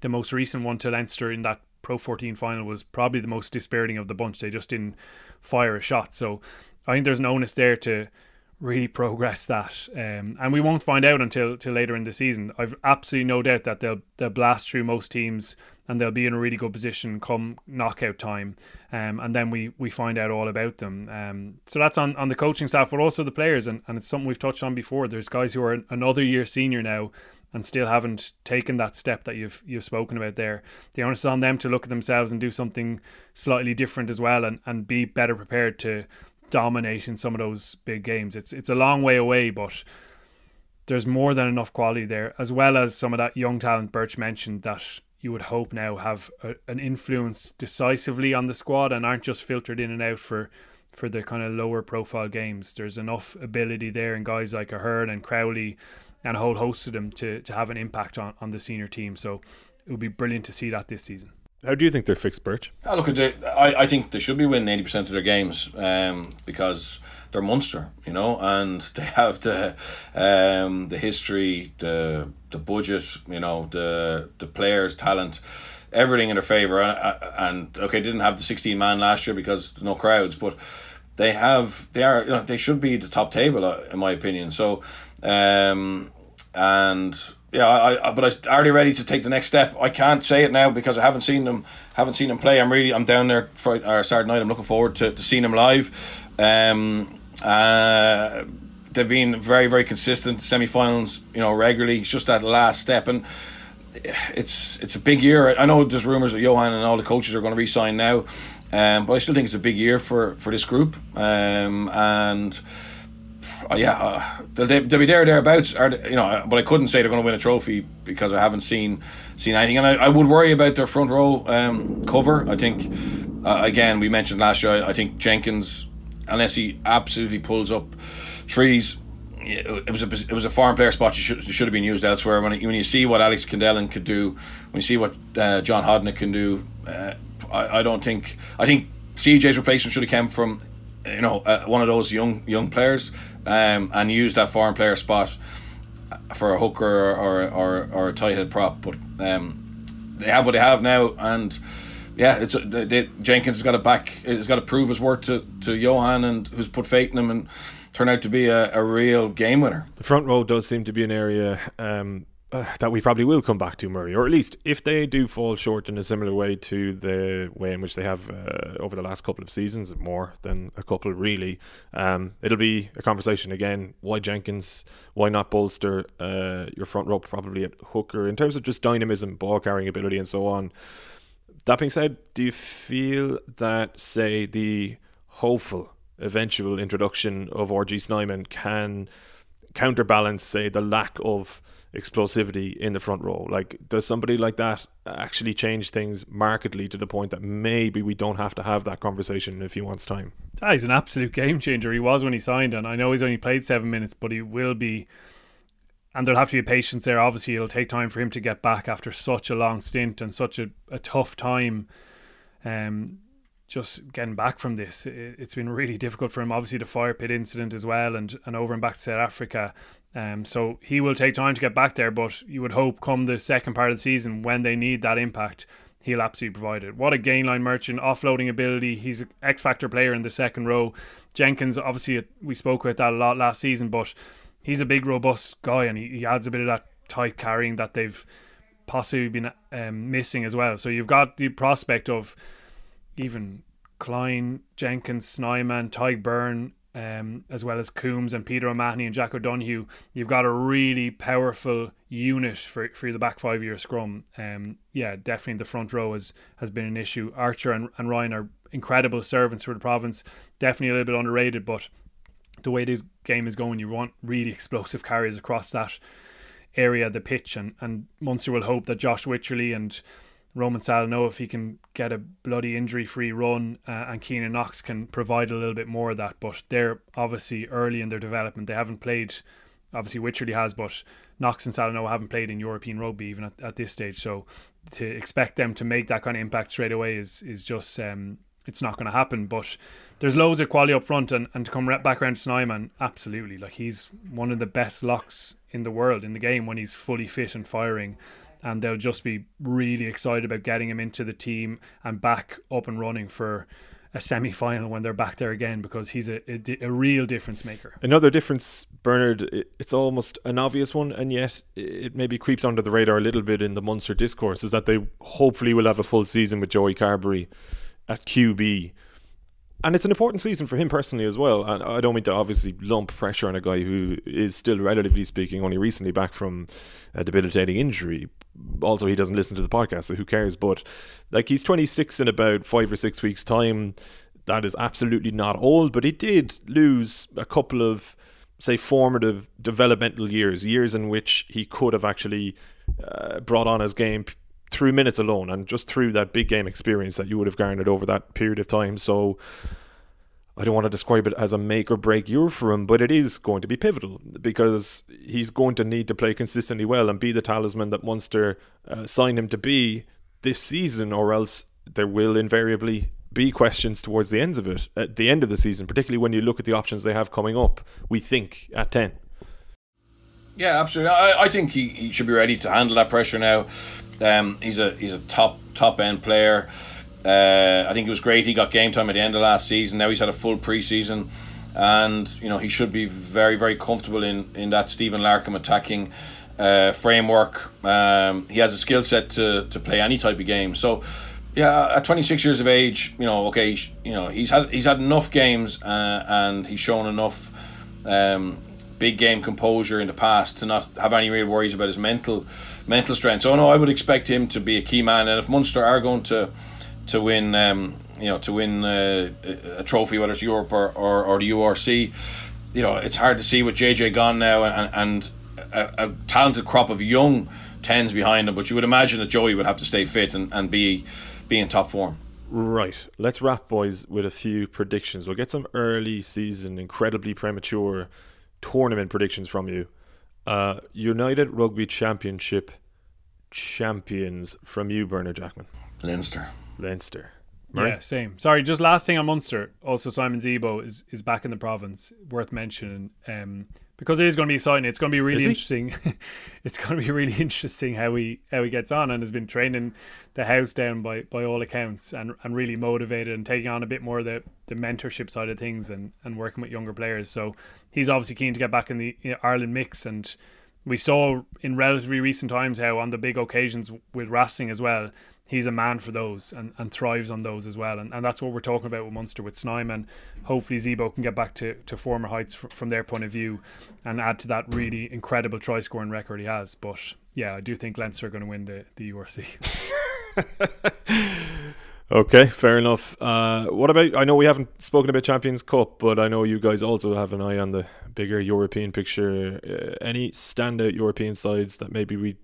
the most recent one to Leinster in that Pro 14 final was probably the most dispiriting of the bunch. They just didn't fire a shot. So I think there's an onus there to really progress that, um, and we won't find out until till later in the season. I've absolutely no doubt that they'll they'll blast through most teams and they'll be in a really good position come knockout time, um, and then we we find out all about them. Um, so that's on on the coaching staff, but also the players, and, and it's something we've touched on before. There's guys who are another year senior now. And still haven't taken that step that you've you've spoken about there. The onus is on them to look at themselves and do something slightly different as well, and, and be better prepared to dominating some of those big games. It's it's a long way away, but there's more than enough quality there, as well as some of that young talent Birch mentioned that you would hope now have a, an influence decisively on the squad and aren't just filtered in and out for for the kind of lower profile games. There's enough ability there in guys like Ahern and Crowley and a whole host of them to, to have an impact on, on the senior team. So it would be brilliant to see that this season. How do you think they're fixed, Birch? I look I, I think they should be winning eighty percent of their games um, because they're Munster, you know, and *laughs* they have the um, the history, the the budget, you know, the the players' talent, everything in their favour. And, and okay, didn't have the sixteen man last year because no crowds, but they have they are you know, they should be the top table uh, in my opinion. So um, and yeah, I, I but I, are they ready to take the next step? I can't say it now because I haven't seen them haven't seen them play. I'm really I'm down there Friday or Saturday night. I'm looking forward to, to seeing them live. Um, uh, they've been very very consistent semi-finals, you know, regularly. It's just that last step and it's it's a big year. I know there's rumours that Johan and all the coaches are going to resign now, um, but I still think it's a big year for for this group. Um, and yeah, uh, they'll, they'll be there thereabouts. Are they, you know, but I couldn't say they're going to win a trophy because I haven't seen seen anything, and I, I would worry about their front row um, cover. I think uh, again we mentioned last year. I think Jenkins, unless he absolutely pulls up trees. It was a it was a foreign player spot. You should should have been used elsewhere. When when you see what Alex Kendellen could do, when you see what uh, John Hodnett can do, uh, I, I don't think I think CJ's replacement should have come from you know, uh, one of those young young players, um, and use that foreign player spot for a hooker or or, or, a tight head prop. But um, they have what they have now, and yeah, it's they, they, Jenkins has got to back, has got to prove his worth to, to Johan, and who's put faith in him and turn out to be a, a real game winner. The front row does seem to be an area um, uh, that we probably will come back to Murray, or at least if they do fall short in a similar way to the way in which they have uh, over the last couple of seasons, more than a couple really, um, it'll be a conversation again. Why Jenkins? Why not bolster uh, your front row probably at hooker in terms of just dynamism, ball carrying ability, and so on. That being said, do you feel that say the hopeful eventual introduction of RG Snyman can counterbalance, say, the lack of explosivity in the front row. Like, does somebody like that actually change things markedly to the point that maybe we don't have to have that conversation in a few months' time? Ah, he's an absolute game changer. He was when he signed, and I know he's only played seven minutes, but he will be. And there'll have to be patience there. Obviously, it'll take time for him to get back after such a long stint and such a, a tough time. Um, just getting back from this, it, has been really difficult for him. Obviously, the fire pit incident as well, and, and over and back to South Africa. Um, so he will take time to get back there, but you would hope come the second part of the season when they need that impact, he'll absolutely provide it. What a gain line merchant, offloading ability. He's an X factor player in the second row. Jenkins, obviously, we spoke about that a lot last season, but he's a big, robust guy, and he, he adds a bit of that tight carrying that they've possibly been um, missing as well. So you've got the prospect of even Kleyn, Jenkins, Snyman, Tadhg Beirne, um, as well as Coombes and Peter O'Mahony and Jack O'Donoghue, you've got a really powerful unit for, for the back five year scrum. Um, yeah, definitely the front row has, has been an issue. Archer and, and Ryan are incredible servants for the province, definitely a little bit underrated, but the way this game is going, you want really *laughs* explosive carries across that area of the pitch, and, and Munster will hope that Josh Wycherley and Roman Salanoa, if he can get a bloody injury free run, uh, and Keenan Knox can provide a little bit more of that. But they're obviously early in their development. They haven't played, obviously, Wycherley has, but Knox and Salanoa haven't played in European rugby even at, at this stage. So to expect them to make that kind of impact straight away is, is just. Um, it's not going to happen. But there's loads of quality up front, and, and to come right back around to Snyman, absolutely. Like he's one of the best locks in the world in the game when he's fully fit and firing and they'll just be really excited about getting him into the team and back up and running for a semi-final when they're back there again because he's a, a, a, real difference maker. Another difference, Bernard. It's almost an obvious one, and yet it maybe creeps under the radar a little bit in the Munster discourse. Is that they hopefully will have a full season with Joey Carbery at QB and it's an important season for him personally as well. And I don't mean to obviously lump pressure on a guy who is still, relatively speaking, only recently back from a debilitating injury. Also, he doesn't listen to the podcast, so who cares? But like he's 26 in about five or six weeks' time. That is absolutely not old, but he did lose a couple of, say, formative developmental years, years in which he could have actually uh, brought on his game through minutes alone and just through that big game experience that you would have garnered over that period of time. So I don't want to describe it as a make or break year for him, but it is going to be pivotal because he's going to need to play consistently well and be the talisman that Munster uh, signed him to be this season, or else there will invariably be questions towards the ends of it at the end of the season, particularly when you look at the options they have coming up. We think at ten. Yeah, absolutely. I, I think he, he should be ready to handle that pressure now. Um, he's a he's a top top end player. Uh, I think it was great. He got game time at the end of last season. Now he's had a full preseason, and you know he should be very very comfortable in in that Stephen Larkham attacking uh, framework. Um, he has a skill set to to play any type of game. So. Yeah, at 26 years of age, you know, okay, you know, he's had he's had enough games uh, and he's shown enough um, big game composure in the past to not have any real worries about his mental mental strength. So no, I would expect him to be a key man. And if Munster are going to to win, um, you know, to win uh, a trophy, whether it's Europe or, or, or the URC, you know, it's hard to see with JJ gone now and, and a, a talented crop of young tens behind him. But you would imagine that Joey would have to stay fit and, and be be in top form. Right. Let's wrap, boys, with a few predictions. We'll get some early season, incredibly premature tournament predictions from you. Uh, United Rugby Championship champions from you, Bernard Jackman. Leinster. Leinster. Murray? Yeah, same. Sorry, just last thing on Munster. Also, Simon Zebo is, is back in the province. Worth mentioning. Um, because it is going to be exciting. It's going to be really interesting. *laughs* it's going to be really interesting how he how he gets on and has been training the house down by, by all accounts and, and really motivated and taking on a bit more of the, the mentorship side of things and, and working with younger players. So he's obviously keen to get back in the you know, Ireland mix and we saw in relatively recent times how on the big occasions with Racing as well, he's a man for those and, and thrives on those as well. And, and that's what we're talking about with Munster with Snyman. Hopefully Zebo can get back to, to former heights f- from their point of view and add to that really incredible try scoring record he has. But yeah, I do think Leinster are going to win the, the URC. *laughs* *laughs* okay, fair enough. Uh, what about? I know we haven't spoken about Champions Cup, but I know you guys also have an eye on the bigger European picture. Uh, any standout European sides that maybe we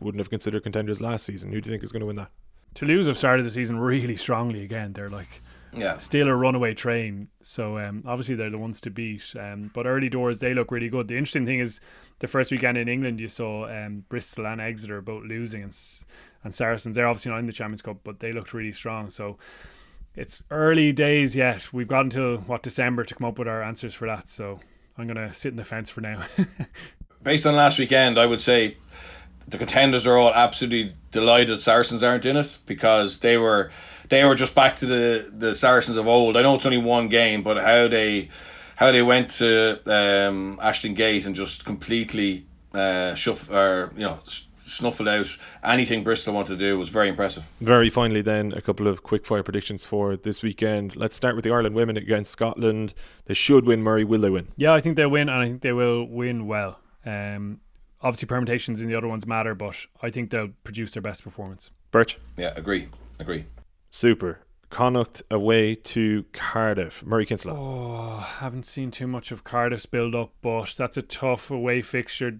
wouldn't have considered contenders last season. Who do you think is going to win that? Toulouse have started the season really strongly again. They're like yeah. still a runaway train. So um, obviously they're the ones to beat. Um, but early doors they look really good. The interesting thing is the first weekend in England you saw um, Bristol and Exeter both losing and and Saracens. They're obviously not in the Champions Cup, but they looked really strong. So it's early days yet. We've got until what December to come up with our answers for that. So I'm gonna sit in the fence for now. *laughs* Based on last weekend, I would say the contenders are all absolutely delighted Saracens aren't in it because they were they were just back to the the Saracens of old. I know it's only one game, but how they how they went to um, Ashton Gate and just completely uh, shuff or you know snuffled out anything Bristol wanted to do was very impressive. Very finally, then a couple of quick fire predictions for this weekend. Let's start with the Ireland women against Scotland. They should win. Murray, will they win? Yeah, I think they'll win, and I think they will win well. Um, obviously permutations in the other ones matter, but I think they'll produce their best performance. Birch? Yeah, agree. Agree. Super. Connacht away to Cardiff. Murray Kinsella. Oh, haven't seen too much of Cardiff's build up, but that's a tough away fixture.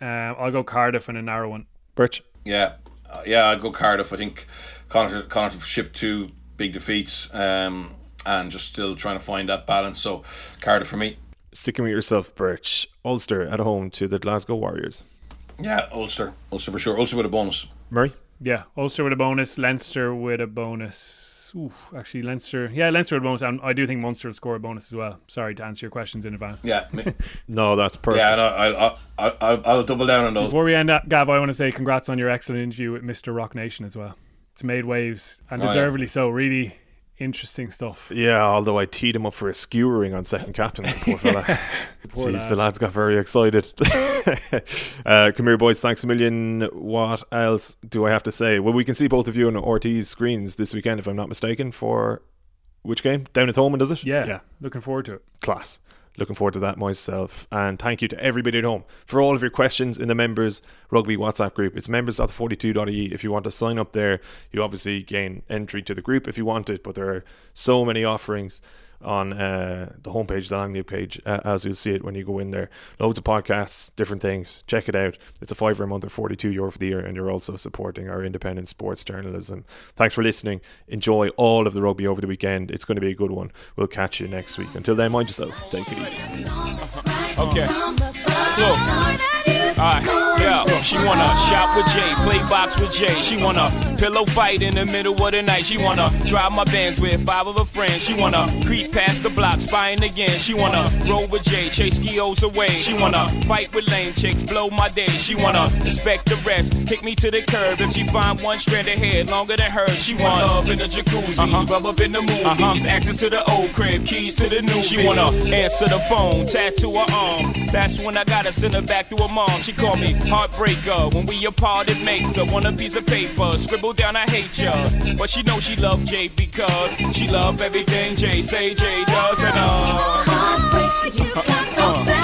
Uh, I'll go Cardiff in a narrow one. Birch? Yeah, uh, yeah, I'd go Cardiff. I think Connacht, Connacht have shipped two big defeats um, and just still trying to find that balance. So Cardiff for me. Sticking with yourself, Birch. Ulster at home to the Glasgow Warriors. Yeah, Ulster. Ulster for sure. Ulster with a bonus. Murray? Yeah, Ulster with a bonus, Leinster with a bonus. Ooh, actually, Leinster. Yeah, Leinster with a bonus. And I do think Munster will score a bonus as well. Sorry to answer your questions in advance. Yeah. *laughs* no, that's perfect. Yeah, no, I'll, I'll, I'll, I'll double down on those. Before we end up, Gav, I want to say congrats on your excellent interview with Mr. Roc Nation as well. It's made waves, and deservedly oh, yeah. so. Really interesting stuff. Yeah, although I teed him up for a skewering on second captain, poor fella. *laughs* poor Jeez, lad. the lads got very excited. *laughs* uh, come here, boys. Thanks a million. What else do I have to say? Well, we can see both of you on RTÉ's screens this weekend, if I'm not mistaken, for which game? Down at Thomond, does it? Yeah, yeah. Looking forward to it. Class looking forward to that myself. And thank you to everybody at home for all of your questions in the members rugby WhatsApp group. It's members.42.e. If you want to sign up there, you obviously gain entry to the group if you want it, but there are so many offerings on uh, the homepage, the Langley page, uh, as you'll see it when you go in there. Loads of podcasts, different things. Check it out. It's a five a month or 42 euro for the year, and you're also supporting our independent sports journalism. Thanks for listening. Enjoy all of the rugby over the weekend. It's going to be a good one. We'll catch you next week. Until then, mind yourselves. Take it easy. Okay. Look. Alright, yeah. She wanna shop with Jay, play box with Jay. She wanna pillow fight in the middle of the night. She wanna drive my Benz with five of her friends. She wanna creep past the block, spying again. She wanna roll with Jay, chase skios away. She wanna fight with lame chicks, blow my day. She wanna respect the rest, kick me to the curb. If she find one strand of hair longer than hers, she want love in the jacuzzi, uh-huh. rub up in the movies, uh-huh. access to the old crib, keys to the new. She wanna answer the phone, tattoo her arm. That's when I gotta send her back to her mom. She call me Heartbreaker, when we apart, it makes her want a piece of paper. Scribble down, I hate ya. But she knows she loved Jay because she loved everything Jay say Jay does. And uh, Heartbreaker, you got the uh, uh, uh.